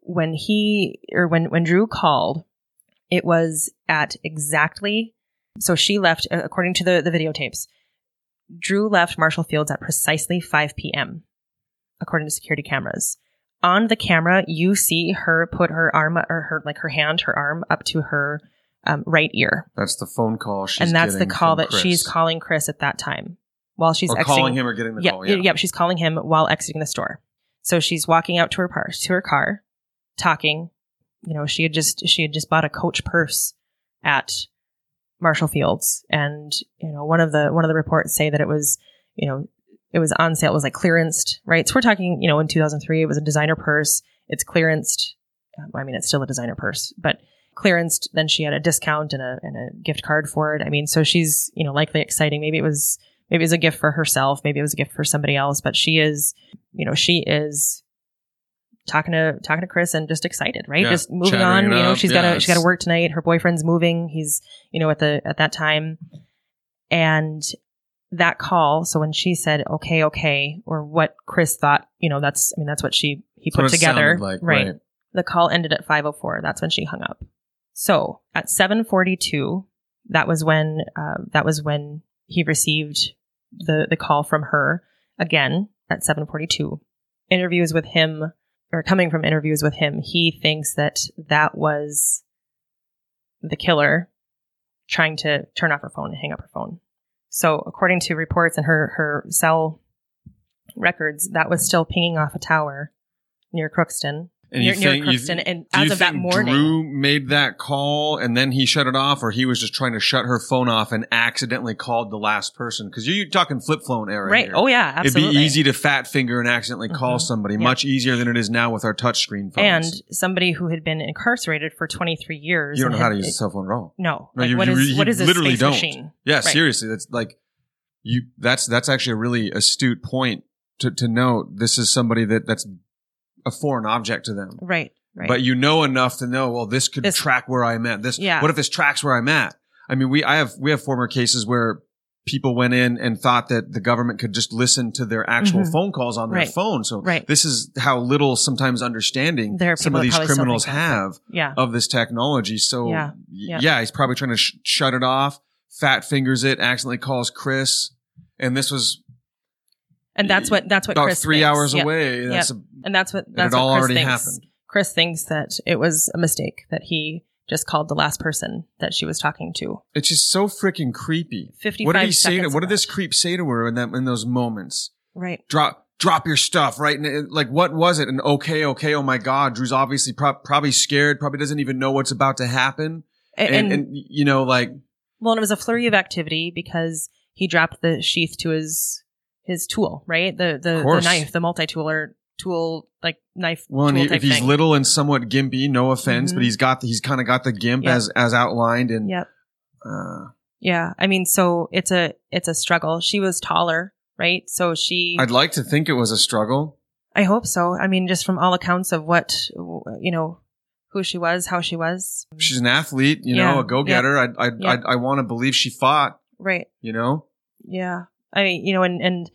when he or when when dru called it was at exactly so she left uh, according to the the videotapes dru left marshall fields at precisely 5 p.m according to security cameras on the camera you see her put her arm or her like her hand her arm up to her um, right ear That's the phone call. She's and that's the call that Chris. she's calling Chris at that time while she's or exiting. calling him or getting the yeah, call. Yeah. yep, she's calling him while exiting the store. So she's walking out to her par- to her car, talking. You know, she had just she had just bought a Coach purse at Marshall Fields, and you know one of the one of the reports say that it was you know it was on sale. It was like clearanced, right? So we're talking, you know, in 2003, it was a designer purse. it's clearanced. Um, I mean, it's still a designer purse, but clearanced. Then she had a discount and a and a gift card for it. I mean, so she's you know likely exciting. Maybe it was maybe it was a gift for herself. Maybe it was a gift for somebody else. But she is, you know, she is talking to talking to Chris and just excited, right? Yeah, just moving on. You know, she's Yeah, got to she's got to work tonight. Her boyfriend's moving. He's you know at the at that time, and that call. So when she said okay, okay, or what Chris thought, you know, that's I mean that's what she he put together, like, right? right. The call ended at 5:04. That's when she hung up. So at 7:42, that was when uh, that was when he received the the call from her again at 7:42. Interviews with him or coming from interviews with him, he thinks that that was the killer trying to turn off her phone and hang up her phone. So according to reports and her her cell records, that was still pinging off a tower near Crookston And near, you near think you, Crookston, and you as of that morning, Dru made that call and then he shut it off, or he was just trying to shut her phone off and accidentally called the last person? Because you're talking flip phone era, right? here. Oh yeah, absolutely. It'd be easy to fat finger and accidentally call Mhm. somebody, Yep. much easier than it is now with our touchscreen phones. and somebody who had been incarcerated for 23 years. you don't and know how to use a cell phone at all. No, No, like, you- what you is- really- what a literally don't. machine? Yeah, Right. seriously, that's like you. That's that's actually a really astute point to to note. This is somebody that that's a foreign object to them. Right, right. But you know enough to know, well, this could This- track where I'm at. This, Yeah. what if this tracks where I'm at? I mean, we, I have, we have former cases where people went in and thought that the government could just listen to their actual Mhm. phone calls on their Right. phone. So Right. this is how little sometimes understanding There are some people of that these probably still criminals think that. have yeah, of this technology. So Yeah. y- Yeah. yeah, he's probably trying to sh- shut it off, fat fingers it, accidentally calls Chris. And this was and that's what that's what about Chris three thinks. hours Yep. away. That's a, and that's what that's it what all Chris already thinks. happened. Chris thinks that it was a mistake that he just called the last person that she was talking to. It's just so freaking creepy. 55 What did he say? To, what did this creep say to her in that in those moments? Right. Drop, drop your stuff, right? And it- like, what was it? And okay, okay. Oh my God, Dru's obviously prob- probably scared. Probably doesn't even know what's about to happen. A- And, and, you know, like, Well, and it was a flurry of activity because he dropped the sheath to his his tool, right? The the, the knife, the multi tooler tool, like knife. well, and he, if he's thing. little and somewhat gimpy, no offense, Mhm. but he's got the, he's kind of got the gimp Yep. as as outlined, and Yep. uh, Yeah. I mean, so it's a it's a struggle. She was taller, right? So she. I'd like to think it was a struggle. I hope so. I mean, just from all accounts of what you know, who she was, how she was. She's an athlete, you Yeah. know, a go getter. I I Yep. I, I want to believe she fought, Right. you know. Yeah. I mean, you know, and and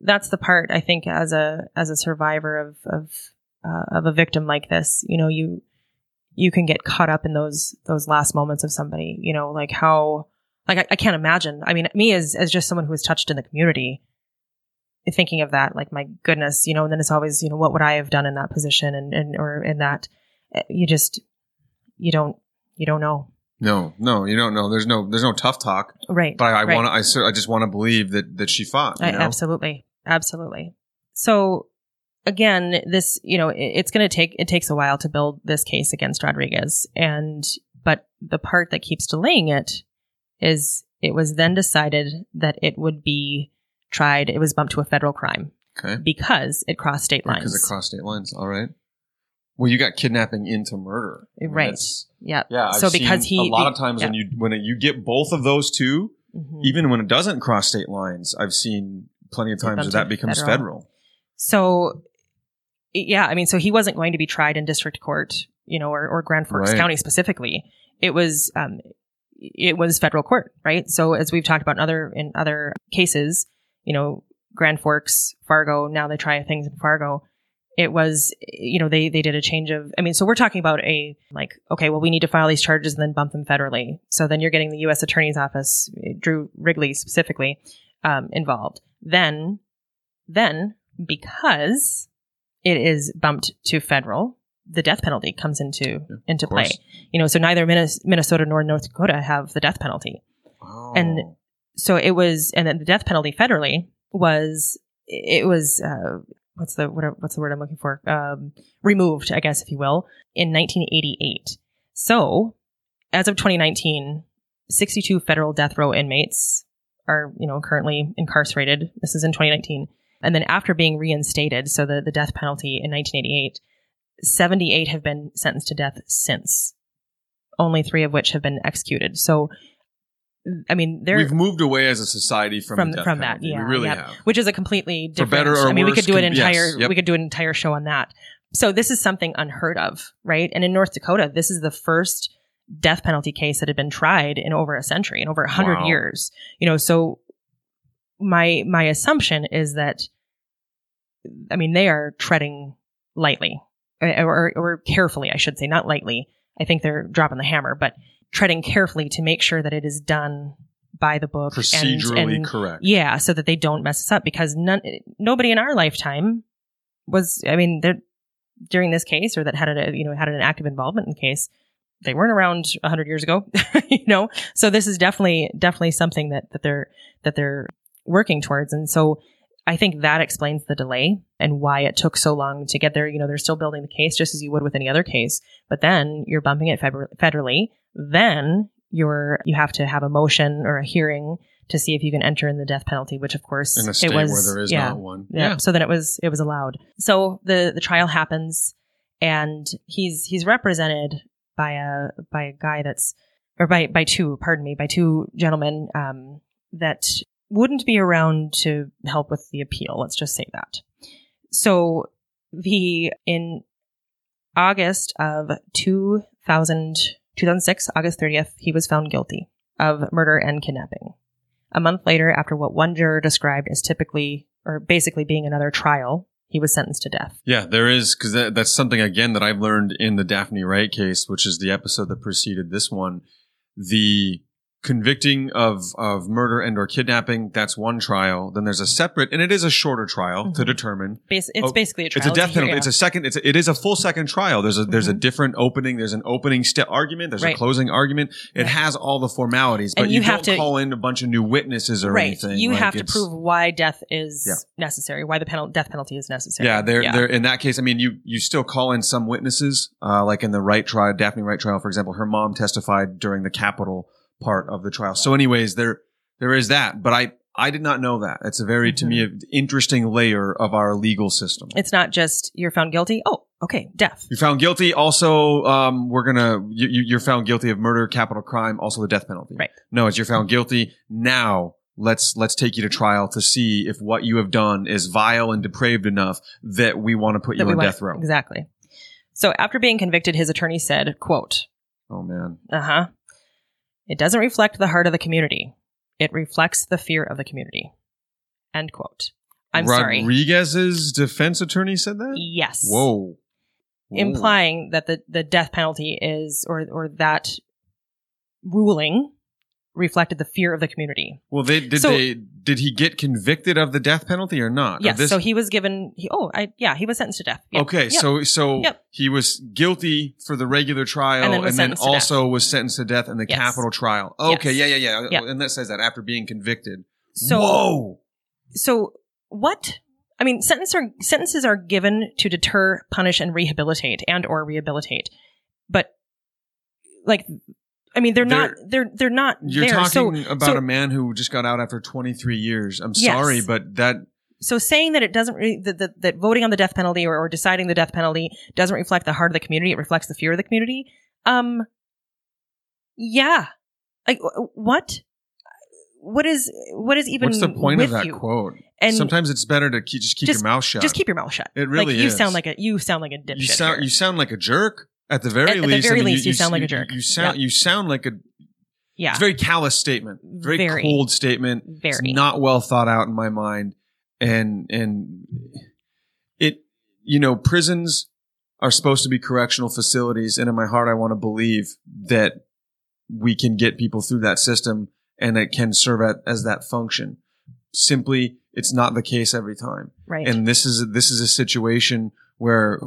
that's the part I think as a as a survivor of of uh, of a victim like this, you know, you you can get caught up in those those last moments of somebody, you know, like how like I, I can't imagine. I mean, me as as just someone who was touched in the community, thinking of that, like my goodness, you know, and then it's always, you know, what would I have done in that position and and or in that, eh, you just you don't you don't know, No, no, you don't know. There's no there's no tough talk. right? But I, I right. want to. I, I just want to believe that that she fought. You I, absolutely, absolutely. So again, this you know it, it's going to take it takes a while to build this case against Rodriguez, and but the part that keeps delaying it is it was then decided that it would be tried. It was bumped to a federal crime Okay. because it crossed state lines. Because it crossed state lines. All right. Well, you got kidnapping into murder. I mean, Right. that's- yeah. Yeah. I've So because he a lot of times yeah. when you when it, you get both of those two, Mhm. even when it doesn't cross state lines, I've seen plenty of times where that becomes federal. federal. So, yeah, I mean, so he wasn't going to be tried in district court, you know, or, or Grand Forks Right. County specifically. It was, um, it was federal court, right? So as we've talked about in other in other cases, you know, Grand Forks, Fargo. Now they try things in Fargo. It was, you know, they they did a change of. I mean, so we're talking about a like, okay, well, we need to file these charges and then bump them federally. So then you're getting the U.S. Attorney's Office, Drew Wrigley specifically, um, involved. Then, then because it is bumped to federal, the death penalty comes into into play. You know, so neither Minnesota nor North Dakota have the death penalty. Oh. And So it was, and then the death penalty federally was it was uh, what's the what, what's the word I'm looking for? Um, removed, I guess, if you will, in 1988. So as of 2019, 62 federal death row inmates are you know currently incarcerated. This is in 2019. And then after being reinstated, so the, the death penalty in 1988, 78 have been sentenced to death since, only three of which have been executed. So, I mean, they're We've moved away as a society from from from that, yeah, we really yeah. have. which is a completely For different. better or I mean, we could do an can- yes, entire yep. we could do an entire show on that. So this is something unheard of, right? And in North Dakota, this is the first death penalty case that had been tried in over a century, in over a hundred Wow. years. You know, so my my assumption is that, I mean, they are treading lightly or, or, or carefully, I should say, not lightly. I think they're dropping the hammer, but treading carefully to make sure that it is done by the book and- Procedurally and, correct. yeah, so that they don't mess us up because none, nobody in our lifetime was, I mean, during this case or that had a, you know, had an active involvement in the case. They weren't around a hundred years ago, (laughs) you know? So this is definitely, definitely something that, that they're, that they're working towards. And so I think that explains the delay and why it took so long to get there. You know, they're still building the case just as you would with any other case, but then you're bumping it federally. Then you're, you have to have a motion or a hearing to see if you can enter in the death penalty, which of course In a state it was, where there is yeah, not one. yeah. So then it was it was allowed. So the the trial happens, and he's he's represented by a by a guy that's or by by two, pardon me, by two gentlemen um, that wouldn't be around to help with the appeal. Let's just say that. So the in August of 2000, 2006, August 30th, he was found guilty of murder and kidnapping. A month later, after what one juror described as typically or basically being another trial, he was sentenced to death. Yeah, there is because that, that's something again that I've learned in the Daphne Wright case, which is the episode that preceded this one. The convicting of of murder and or kidnapping that's one trial. Then there's a separate, and it is a shorter trial to Mhm. determine. Bas- it's Oh, basically a trial. It's a death penalty. yeah. It's a second. It's a, it is a full second trial. There's a there's a Mhm. different opening. There's an opening step argument. There's a closing argument. It Right. has all the formalities, but And you, you have to- call in a bunch of new witnesses or right. anything. You Like, have to prove why death is Yeah. necessary, why the penal- death penalty is necessary. Yeah, they're they're in that case. I mean, you you still call in some witnesses, uh, like in the Wright trial, Daphne Wright trial, for example. Her mom testified during the capital part of the trial. So, anyways, there there is that. But I I did not know that. It's a very to me interesting layer of our legal system. It's not just you're found guilty. Oh, okay, death. You're found guilty. Also, um, we're gonna you, you- you're found guilty of murder, capital crime, also the death penalty. Right. No, it's you're found guilty. Now let's let's take you to trial to see if what you have done is vile and depraved enough that we want to put that you on death row. Exactly. So after being convicted, his attorney said, "quote Oh man. Uh huh. It doesn't reflect the heart of the community. It reflects the fear of the community." End quote. I'm sorry. Rodriguez's defense attorney said that. Yes. Whoa. Whoa. implying that the, the death penalty is or or that ruling reflected the fear of the community. Well, they did So- they did he get convicted of the death penalty or not? Yes. this- so he was given. He, oh, I yeah, he was sentenced to death. Yep. Okay, Yep. so so Yep. he was guilty for the regular trial, And and then then, was also was sentenced to death in the Yes. capital trial. Okay, Yes. yeah, yeah, yeah. And that says that after being convicted. so Whoa. so what? I mean, sentences are sentences are given to deter, punish, and rehabilitate, and or rehabilitate. But like, I mean, they're, not. They're they're not. You're there. talking so, about so, a man who just got out after 23 years. I'm Yes. sorry, but that so saying that it doesn't re- that, that, that voting on the death penalty or, or deciding the death penalty doesn't reflect the heart of the community it reflects the fear of the community um yeah like what what is what is even what's the point of that you? quote? and Sometimes it's better to keep, just keep Just- your mouth shut. just keep your mouth shut It really like you sound like a you sound like a dipshit you sound here. you sound like a jerk at the very At- at the least. very I mean, least, you sound like a jerk. You, sound you sound like a yeah it's a very callous statement, very, Very. cold statement. It's very not well thought out in my mind, and and it you know prisons are supposed to be correctional facilities, and in my heart, I want to believe that we can get people through that system, and it can serve at, as that function. Simply, it's not the case every time. right And this is this is a situation where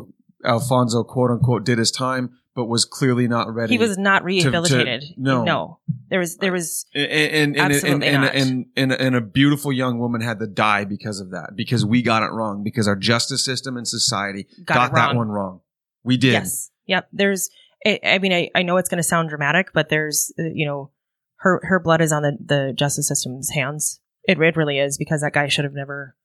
Alfonso quote unquote did his time, but was clearly not ready. he was not rehabilitated no. no there was there was and and and, and, Absolutely and, not. and, and, and a beautiful young woman had to die because of that because we got it wrong because our justice system and society got, got, that one wrong. We did. Yes. Yep. There's, I, I mean, I, I know it's going to sound dramatic, but there's, uh, you know, her, her blood is on the, the justice system's hands. It, it really is because that guy should have never,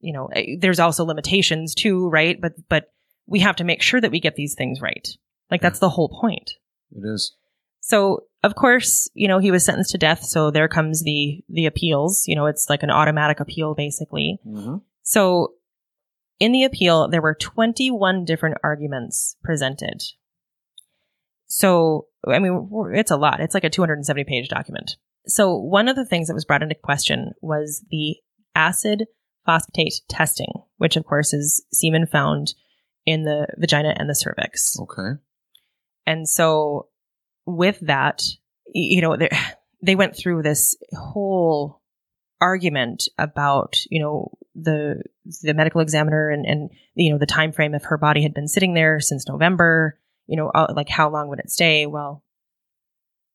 you know, eh, there's also limitations too, right? But, but we have to make sure that we get these things right. Like that's the whole point. It is. So of course, you know, he was sentenced to death. So there comes the, the appeals. You know, it's like an automatic appeal basically. Mm-hmm. So in the appeal, there were 21 different arguments presented. So, I mean, it's a lot. It's like a 270 page document. So one of the things that was brought into question was the acid phosphatase testing, which of course is semen found in the vagina and the cervix. Okay. And so with that, you know, (sighs) they went through this whole argument about, you know, the the medical examiner and and you know the time frame if her body had been sitting there since November, you know, uh, like how long would it stay? Well,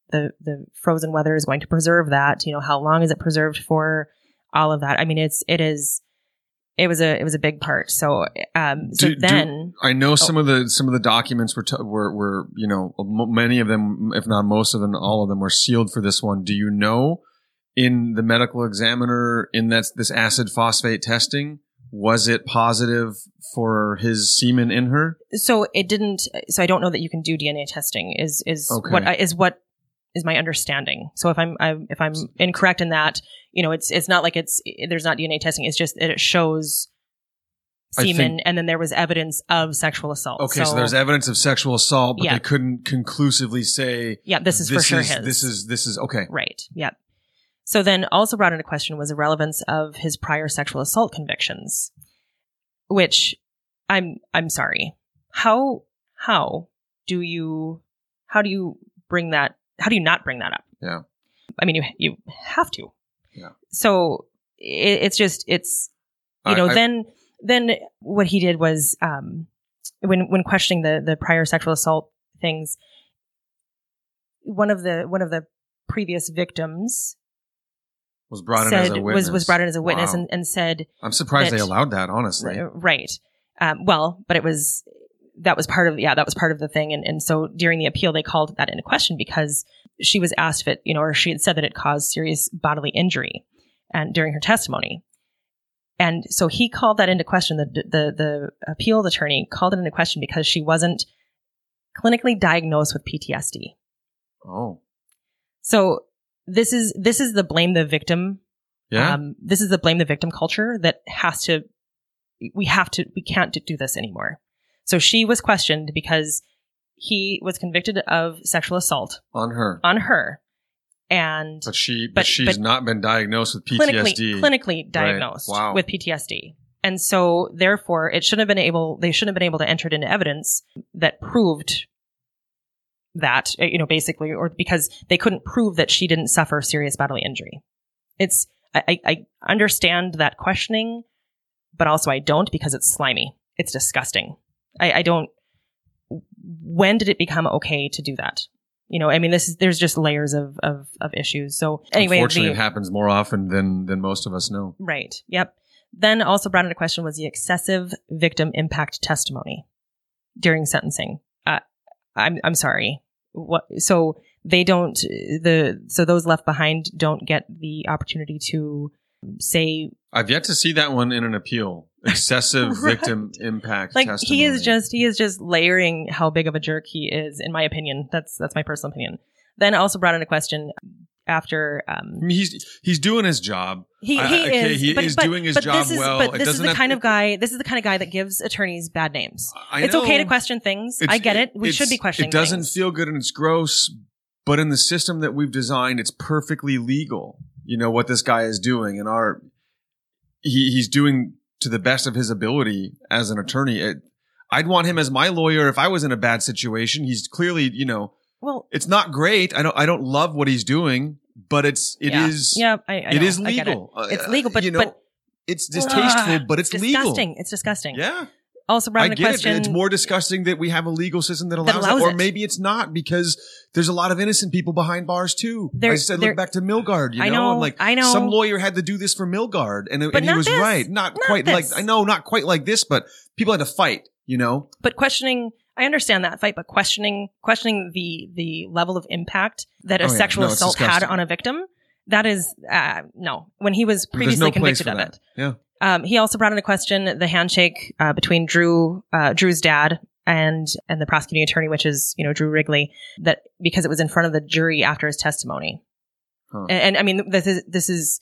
the the frozen weather is going to preserve that. You know, how long is it preserved for? All of that. I mean, it's it is it was a it was a big part. So um so Do- do- then I know some of the some of the documents were, t- were were you know many of them, if not most of them, all of them were sealed for this one. Do you know in the medical examiner in that this acid phosphatase testing was it positive for his semen in her? so it didn't so I don't know that you can do DNA testing is is Okay. what I- is what is my understanding. So if I'm, I'm if I'm incorrect in that, you know, it's it's not like it's there's not DNA testing. It's just that it shows semen, think- and then there was evidence of sexual assault. Okay, so, there's evidence of sexual assault, but Yeah. they couldn't conclusively say yeah, this is for sure his. This is this is okay. Right. Yep. So then also brought into question was the relevance of his prior sexual assault convictions, which I'm I'm sorry. How how do you how do you bring that how do you not bring that up? Yeah. I mean you you have to. Yeah. So it, it's just it's you I- know I- then then what he did was um when when questioning the the prior sexual assault things one of the one of the previous victims was brought in as a witness. was was brought in as a witness Wow. and, and said I'm surprised that- they allowed that. Honestly, right um, well but it was that was part of yeah that was part of the thing and, and so during the appeal they called that into question because she was asked if it you know or she had said that it caused serious bodily injury and during her testimony. And so he called that into question. The the the appeal attorney called it into question because she wasn't clinically diagnosed with PTSD oh. So this is this is the blame the victim yeah. um, this is the blame the victim culture that has to we have to we can't do this anymore. So she was questioned because he was convicted of sexual assault on her. on her and But she, but, but- she's but not been diagnosed with PTSD. clinically diagnosed Wow. with PTSD and so therefore it shouldn't have been able they shouldn't have been able to enter it into evidence that proved that uh, you know basically or because they couldn't prove that she didn't suffer serious bodily injury it's I, I I understand that questioning but also I don't because it's slimy it's disgusting I, I don't when did it become okay to do that you know I mean this is there's just layers of of, of issues so anyway Unfortunately, the- it happens more often than than most of us know. Right. Yep. Then also brought into question was the excessive victim impact testimony during sentencing. Uh, I'm I'm sorry. What? So they don't the so those left behind don't get the opportunity to say I've yet to see that one in an appeal. Excessive (laughs) Right. victim impact. like testimony. he is just he is just layering how big of a jerk he is in my opinion. That's that's my personal opinion. Then also brought in a question after I um mean, he's he's doing his job. he, I- he okay, is he but, is but- doing his job this is, well. But this is the have- kind of guy. This is the kind of guy that gives attorneys bad names. I it's okay to question things. I get it. We should be questioning. It doesn't things. feel good and it's gross, but in the system that we've designed, it's perfectly legal. You know what this guy is doing, and our he he's doing to the best of his ability as an attorney. It, I'd want him as my lawyer if I was in a bad situation. He's clearly, you know, well. it's not great. I don't I don't love what he's doing, but it's it yeah. is Yeah, I, I it is it. legal. Uh, It's legal, but you know, but it's distasteful, Ugh, but it's, legal. disgusting. It's disgusting. Yeah. Also brought I into get question. it. It's more disgusting that we have a legal system that allows, That allows it, or maybe it's not because there's a lot of innocent people behind bars too. There- I said, there- look back to Milgaard. You I know, know, and like I know. some lawyer had to do this for Milgaard, and, and he was this. right. Not, Not quite this. like I know, not quite like this, but people had to fight. You know, but questioning. I understand that fight, but questioning questioning the the level of impact that a Oh, yeah. sexual No, assault had on a victim. That is uh, no. When he was previously no convicted of that. it, Yeah, Um, he also brought in a question the handshake uh, between Dru, uh, Dru's dad, and and the prosecuting attorney, which is you know Drew Wrigley, that because it was in front of the jury after his testimony. Huh. And, and I mean, this is this is.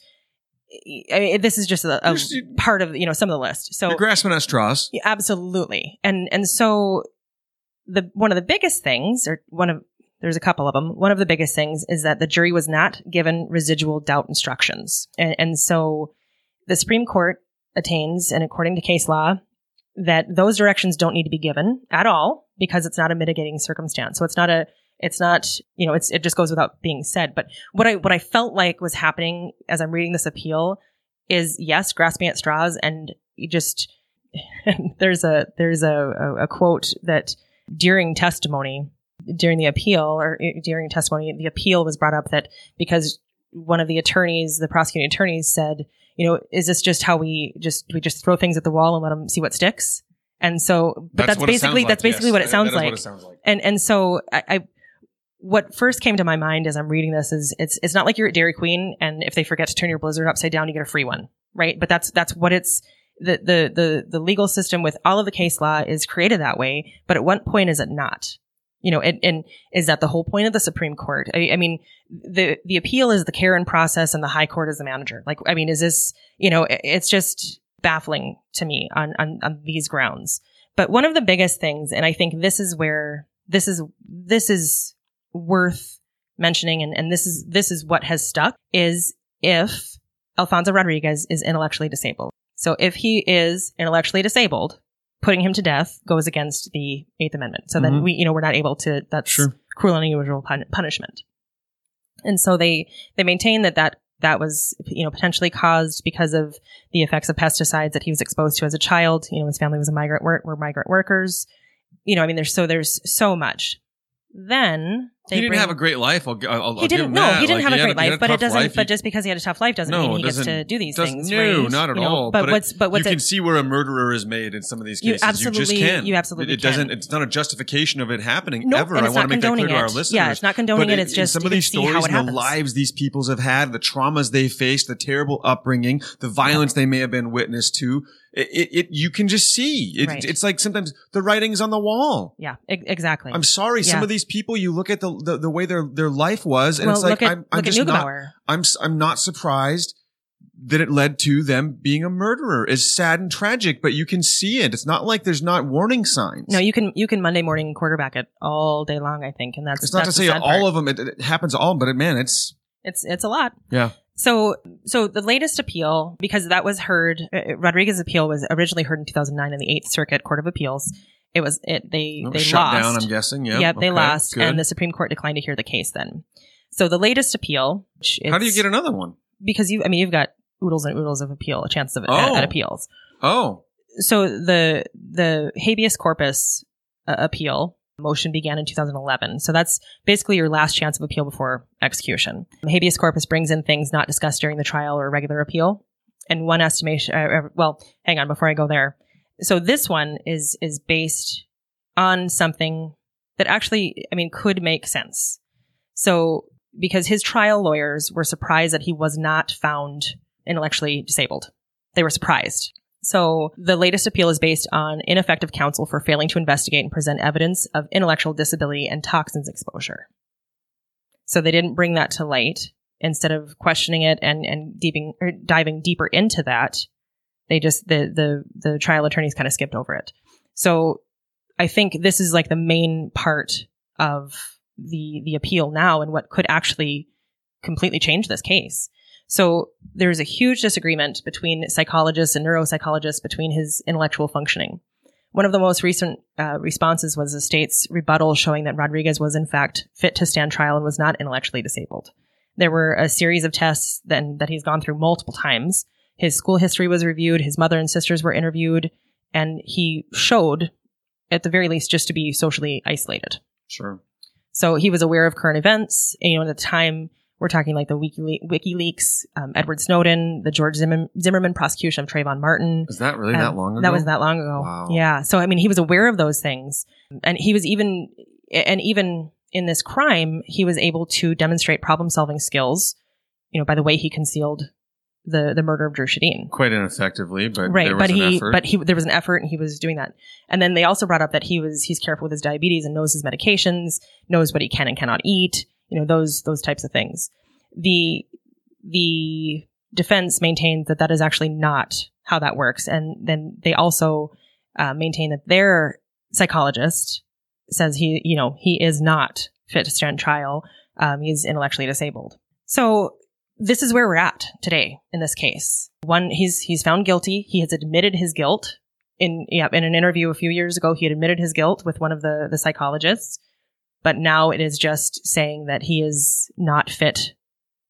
I mean, this is just a, a part of you know some of the list. So grasping at straws. yeah, absolutely. And and so the one of the biggest things, or one of there's a couple of them. One of the biggest things is that the jury was not given residual doubt instructions, and, and so the Supreme Court attains, and according to case law, that those directions don't need to be given at all because it's not a mitigating circumstance. So it's not a it's not you know it's it just goes without being said. But what I what I felt like was happening as I'm reading this appeal is yes, grasping at straws, and just (laughs) there's a there's a, a, a quote that during testimony during the appeal or uh, during testimony the appeal was brought up that because one of the attorneys the prosecuting attorneys said you know is this just how we just we just throw things at the wall and let them see what sticks and so but that's, what it basically sounds that's basically yes. what it That- sounds that is like what it sounds like. and and so I, I what first came to my mind as I'm reading this is it's it's not like you're at Dairy Queen and if they forget to turn your blizzard upside down you get a free one right but that's that's what it's the the the the legal system with all of the case law is created that way but at what point is it not you know and, and is that the whole point of the Supreme Court? I, I mean the the appeal is the Karen process and the High Court is the manager. Like I mean is this you know it- it's just baffling to me on on, on these grounds. But one of the biggest things, and I think this is where this is this is worth mentioning, and, and this is this is what has stuck is if Alfonso Rodriguez is intellectually disabled. So if he is intellectually disabled, putting him to death goes against the Eighth Amendment. So then Mhm. we, you know, we're not able to. That's Sure. cruel and unusual pun- punishment. And so they they maintain that that that was you know potentially caused because of the effects of pesticides that he was exposed to as a child. You know, his family was a migrant work were migrant workers. You know, I mean, there's so there's so much. Then they He didn't bring- have a great life. I'll, I'll, I'll he didn't. him No, that. he didn't Like, have a great he life, but it doesn't. life. but just because he had a tough life doesn't No, mean he gets doesn't- to do these things. no, right? not at You know, all. But, But what's but what's you it- can see where a murderer is made in some of these cases. You, absolutely- just can. you absolutely It, it doesn't. It's not a justification of it happening Nope, ever. I want to make that clear condoning to our listeners. Yeah, it's not condoning it, it's just some of these stories and the lives these peoples have had, the traumas they faced, the terrible upbringing, the violence they may have been witness to. It, it, it you can just see. It, Right. It's like sometimes the writing's on the wall. Yeah, exactly. I'm sorry. Some of these people, you look at the, the the way their their life was, and well, it's like at I'm, I'm just not. I'm I'm not surprised that it led to them being a murderer. It's sad and tragic, but you can see it. It's not like there's not warning signs. No, you can you can Monday morning quarterback it all day long. I think, and that's it's not to that's the say all part. of them. It, it happens all, but it, man, it's It's it's a lot. yeah. So so the latest appeal because that was heard uh, Rodriguez's appeal was originally heard in 2009 in the Eighth Circuit Court of Appeals. It was it they It was they shut lost. down. I'm guessing. Yeah. Yep, they Okay, lost, good. and the Supreme Court declined to hear the case. Then, so the latest appeal. which How do you get another one? Because you, I mean, you've got oodles and oodles of appeal, a chance of Oh. at, at appeals. Oh, So the the habeas corpus uh, appeal motion began in 2011. So that's basically your last chance of appeal before execution. Habeas corpus brings in things not discussed during the trial or regular appeal. And one estimation, uh, uh, well, hang on before I go there. So this one is is based on something that actually, I mean, could make sense. So because his trial lawyers were surprised that he was not found intellectually disabled. They were surprised. So the latest appeal is based on ineffective counsel for failing to investigate and present evidence of intellectual disability and toxins exposure. So they didn't bring that to light. Instead of questioning it and, and deeping, diving deeper into that, they just, the, the, the trial attorneys kind of skipped over it. So I think this is like the main part of the, the appeal now and what could actually completely change this case. So there's a huge disagreement between psychologists and neuropsychologists between his intellectual functioning. One of the most recent uh, responses was the state's rebuttal showing that Rodriguez was in fact fit to stand trial and was not intellectually disabled. There were a series of tests then that he's gone through multiple times. His school history was reviewed, his mother and sisters were interviewed, and he showed, at the very least, just to be socially isolated. sure. So he was aware of current events. And, you know, at the time, we're talking like the WikiLe- WikiLeaks, um, Edward Snowden, the George Zimmerman, Zimmerman prosecution of Trayvon Martin. Is that really Um, that long ago? That was that long ago. Wow. Yeah. So I mean, he was aware of those things, and he was even, and even in this crime, he was able to demonstrate problem-solving skills. You know, by the way he concealed the the murder of Dru Sjodin. Quite ineffectively, but right there was but an he effort. but he there was an effort and he was doing that. And then they also brought up that he was he's careful with his diabetes and knows his medications knows what he can and cannot eat you know those those types of things. The the defense maintains that that is actually not how that works. And then they also uh, maintain that their psychologist says he you know he is not fit to stand trial. Um, he's intellectually disabled. So this is where we're at today in this case. One, he's he's found guilty. He has admitted his guilt. In yeah, in an interview a few years ago, he had admitted his guilt with one of the the psychologists. But now it is just saying that he is not fit.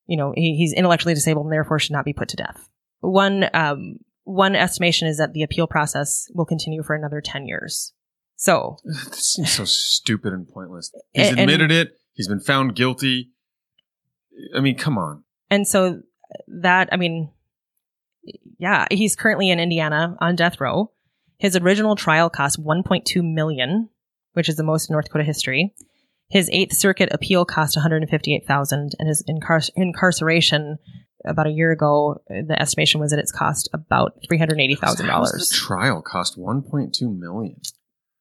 You know, he, he's intellectually disabled and therefore should not be put to death. One um, one estimation is that the appeal process will continue for another ten years. So this seems so stupid and pointless. He's And- admitted it. He's been found guilty. I mean, come on. And so that, I mean, yeah, he's currently in Indiana on death row. His original trial cost 1.2 million, which is the most in North Dakota history. His Eighth Circuit appeal cost 158,000, and his incar- incarceration about a year ago, the estimation was that it's cost about How does the $380,000. trial cost 1.2 million.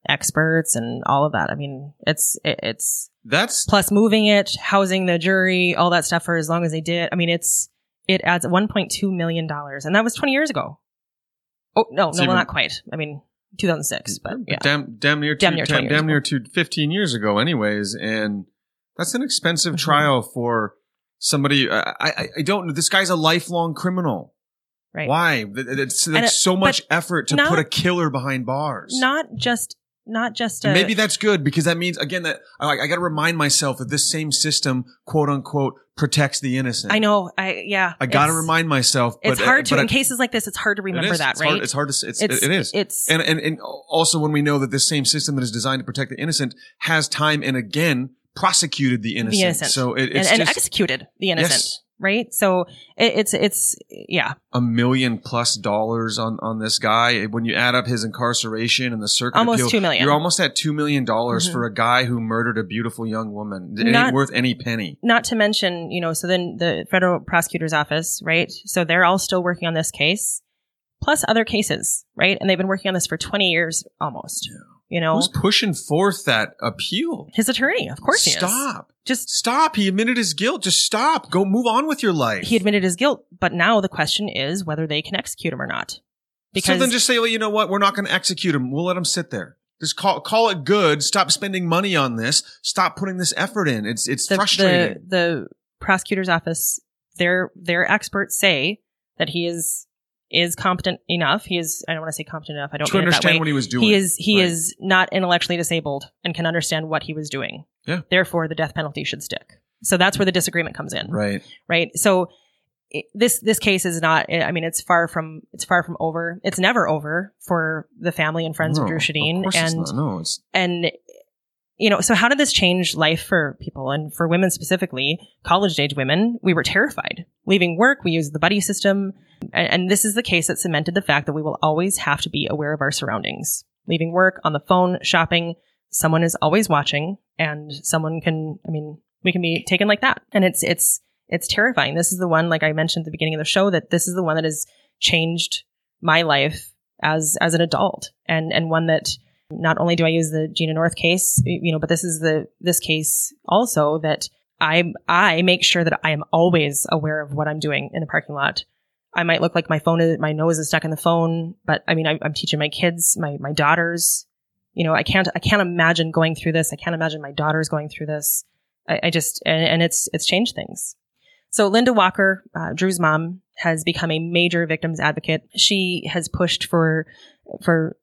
Experts and all of that. I mean, it's it, it's That's plus moving it, housing the jury, all that stuff for as long as they did. I mean, it's it adds 1.2 million dollars, and that was 20 years ago. Oh no, It's no, well, not quite. I mean, 2006, but yeah, damn, damn near, Damn two, near damn, 20 damn near to 15 years ago, anyways. And that's an expensive Mhm. trial for somebody. I, I, I don't know. This guy's a lifelong criminal. right. Why? It's like it- so much effort to not- put a killer behind bars. Not just not just a, And maybe that's good because that means again that I, I got to remind myself that this same system, quote unquote, protects the innocent. I know. I yeah. I got to remind myself. But, It's hard uh, to but in I- cases like this. It's hard to remember that, it's right? Hard, it's hard to. It's, it's it is. It's And, and and also when we know that this same system that is designed to protect the innocent has time and again prosecuted the innocent. innocent. So it, and, it's and just executed the innocent, Yes. Right? So it, it's it's yeah. a million plus dollars on on this guy. When you add up his incarceration and the circuit Almost appeal, two million. you're almost at two million dollars Mhm. for a guy who murdered a beautiful young woman. It Not- ain't worth any penny. not to mention, you know, so then the federal prosecutor's office, right? So they're all still working on this case, plus other cases, right? And they've been working on this for 20 years almost. You know, Who's pushing forth that appeal? his attorney, of course he. Stop. Just Stop. He admitted his guilt. Just stop. Go move on with your life. he admitted his guilt, but now the question is whether they can execute him or not. Because so then just say, well, you know what? We're not going to execute him. We'll let him sit there. Just call call it good. Stop spending money on this. Stop putting this effort in. It's it's the, frustrating. the the prosecutor's office, their their experts say that he is is competent enough. He is I don't want to say competent enough. I don't to mean it that understand way. what he was doing. He is he Right. is not intellectually disabled and can understand what he was doing. Yeah. Therefore, the death penalty should stick. So that's where the disagreement comes in, right. right? So it, this this case is not. Eh, I mean, it's far from it's far from over. It's never over for the family and friends No, of Dru Sjodin, course it's and not. no, it's and you know so how did this change life for people and for women specifically college age women we were terrified leaving work we used the buddy system and, and this is the case that cemented the fact that we will always have to be aware of our surroundings. Leaving work on the phone shopping someone is always watching and someone can i mean we can be taken like that. And it's it's it's terrifying. This is the one like i mentioned at the beginning of the show that this is the one that has changed my life as as an adult. And and one that not only do I use the Jeanna North case, you know, but this is the this case also that I I make sure that I am always aware of what I'm doing in the parking lot. I might look like my phone is my nose is stuck in the phone, but I mean I, I'm teaching my kids, my my daughters. You know, I can't I can't imagine going through this. I can't imagine my daughters going through this. I, I just and, and it's it's changed things. So Linda Walker, uh, Dru's mom, has become a major victims advocate. She has pushed for for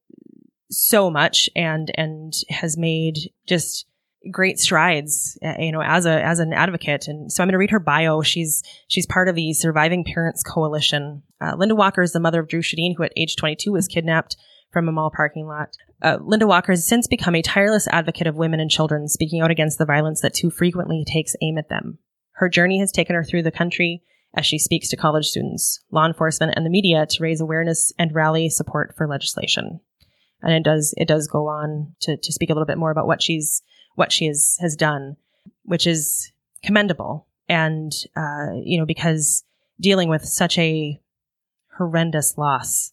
so much and and has made just great strides uh, you know as a as an advocate. And so i'm going to read her bio. She's she's part of the surviving parents coalition. Uh, linda walker is the mother of dru sjodin who at age 22 was kidnapped from a mall parking lot. Uh, linda walker has since become a tireless advocate of women and children speaking out against the violence that too frequently takes aim at them. Her journey has taken her through the country as she speaks to college students law enforcement and the media to raise awareness and rally support for legislation. And it does it does go on to, to speak a little bit more about what she's what she has done, which is commendable. And uh, you know, because dealing with such a horrendous loss.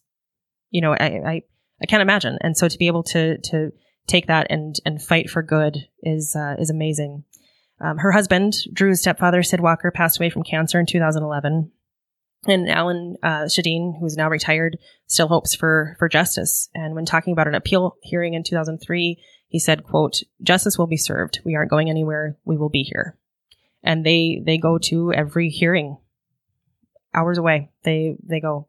You know, I, I, I can't imagine. And so to be able to, to take that and, and fight for good is, uh, is amazing. Um, her husband, Dru's stepfather, Sid Walker, passed away from cancer in 2011. And Alan uh, Sjodin, who's now retired, still hopes for for justice. And when talking about an appeal hearing in 2003, he said, "quote Justice will be served. We aren't going anywhere. We will be here." And they they go to every hearing, hours away. They they go.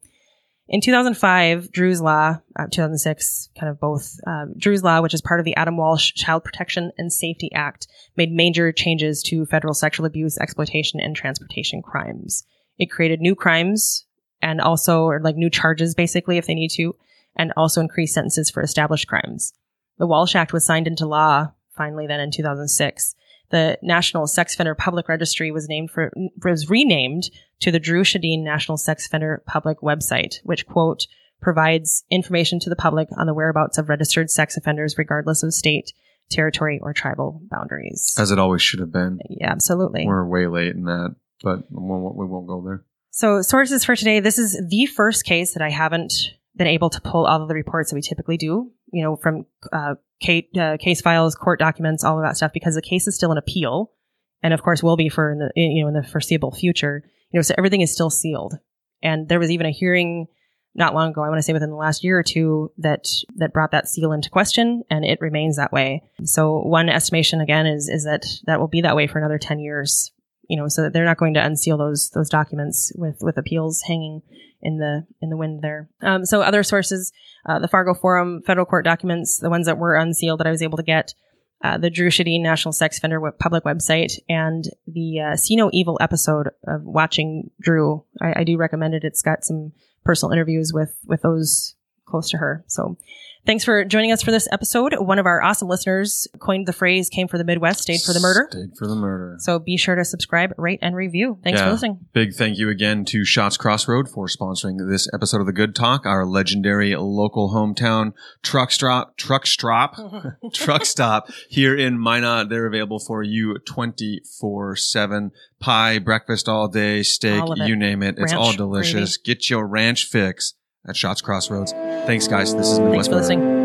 In 2005, Dru's Law, uh, 2006, kind of both, uh, Dru's Law, which is part of the Adam Walsh Child Protection and Safety Act, made major changes to federal sexual abuse, exploitation, and transportation crimes. It created new crimes and also, or like new charges basically if they need to, and also increased sentences for established crimes. The Walsh Act was signed into law finally then in 2006 the National Sex Offender Public Registry was named for was renamed to the Dru Sjodin National Sex Offender Public website, which quote provides information to the public on the whereabouts of registered sex offenders regardless of state, territory, or tribal boundaries. As it always should have been. Yeah, absolutely. We're way late in that, but we won't, we won't go there. So sources for today. This is the first case that I haven't been able to pull all of the reports that we typically do, you know, from uh, case, uh, case files, court documents, all of that stuff, because the case is still an appeal, and of course will be for in the you know in the foreseeable future. You know, so everything is still sealed. And there was even a hearing not long ago, I want to say within the last year or two, that that brought that seal into question, and it remains that way. So one estimation again is is that that will be that way for another ten years. You know, so that they're not going to unseal those those documents with with appeals hanging in the in the wind there. Um, so other sources, uh, the Fargo Forum federal court documents, the ones that were unsealed that I was able to get, uh, the Dru Sjodin National Sex Offender public website, and the uh, See No Evil episode of Watching Drew. I, I do recommend it. It's got some personal interviews with with those close to her. So Thanks for joining us for this episode. One of our awesome listeners coined the phrase came for the Midwest, stayed for the murder. Stayed for the murder. So be sure to subscribe, rate, and review. Thanks yeah. for listening. Big thank you again to Shots Crossroad for sponsoring this episode of The Good Talk, our legendary local hometown truck stop, truck stop, (laughs) truck stop here in Minot. They're available for you 24 7. Pie, breakfast all day, steak, all you name it. Ranch, it's all delicious. Gravy. Get your ranch fix at Shots Crossroads. Thanks, guys. This is Midwest. Thanks for listening.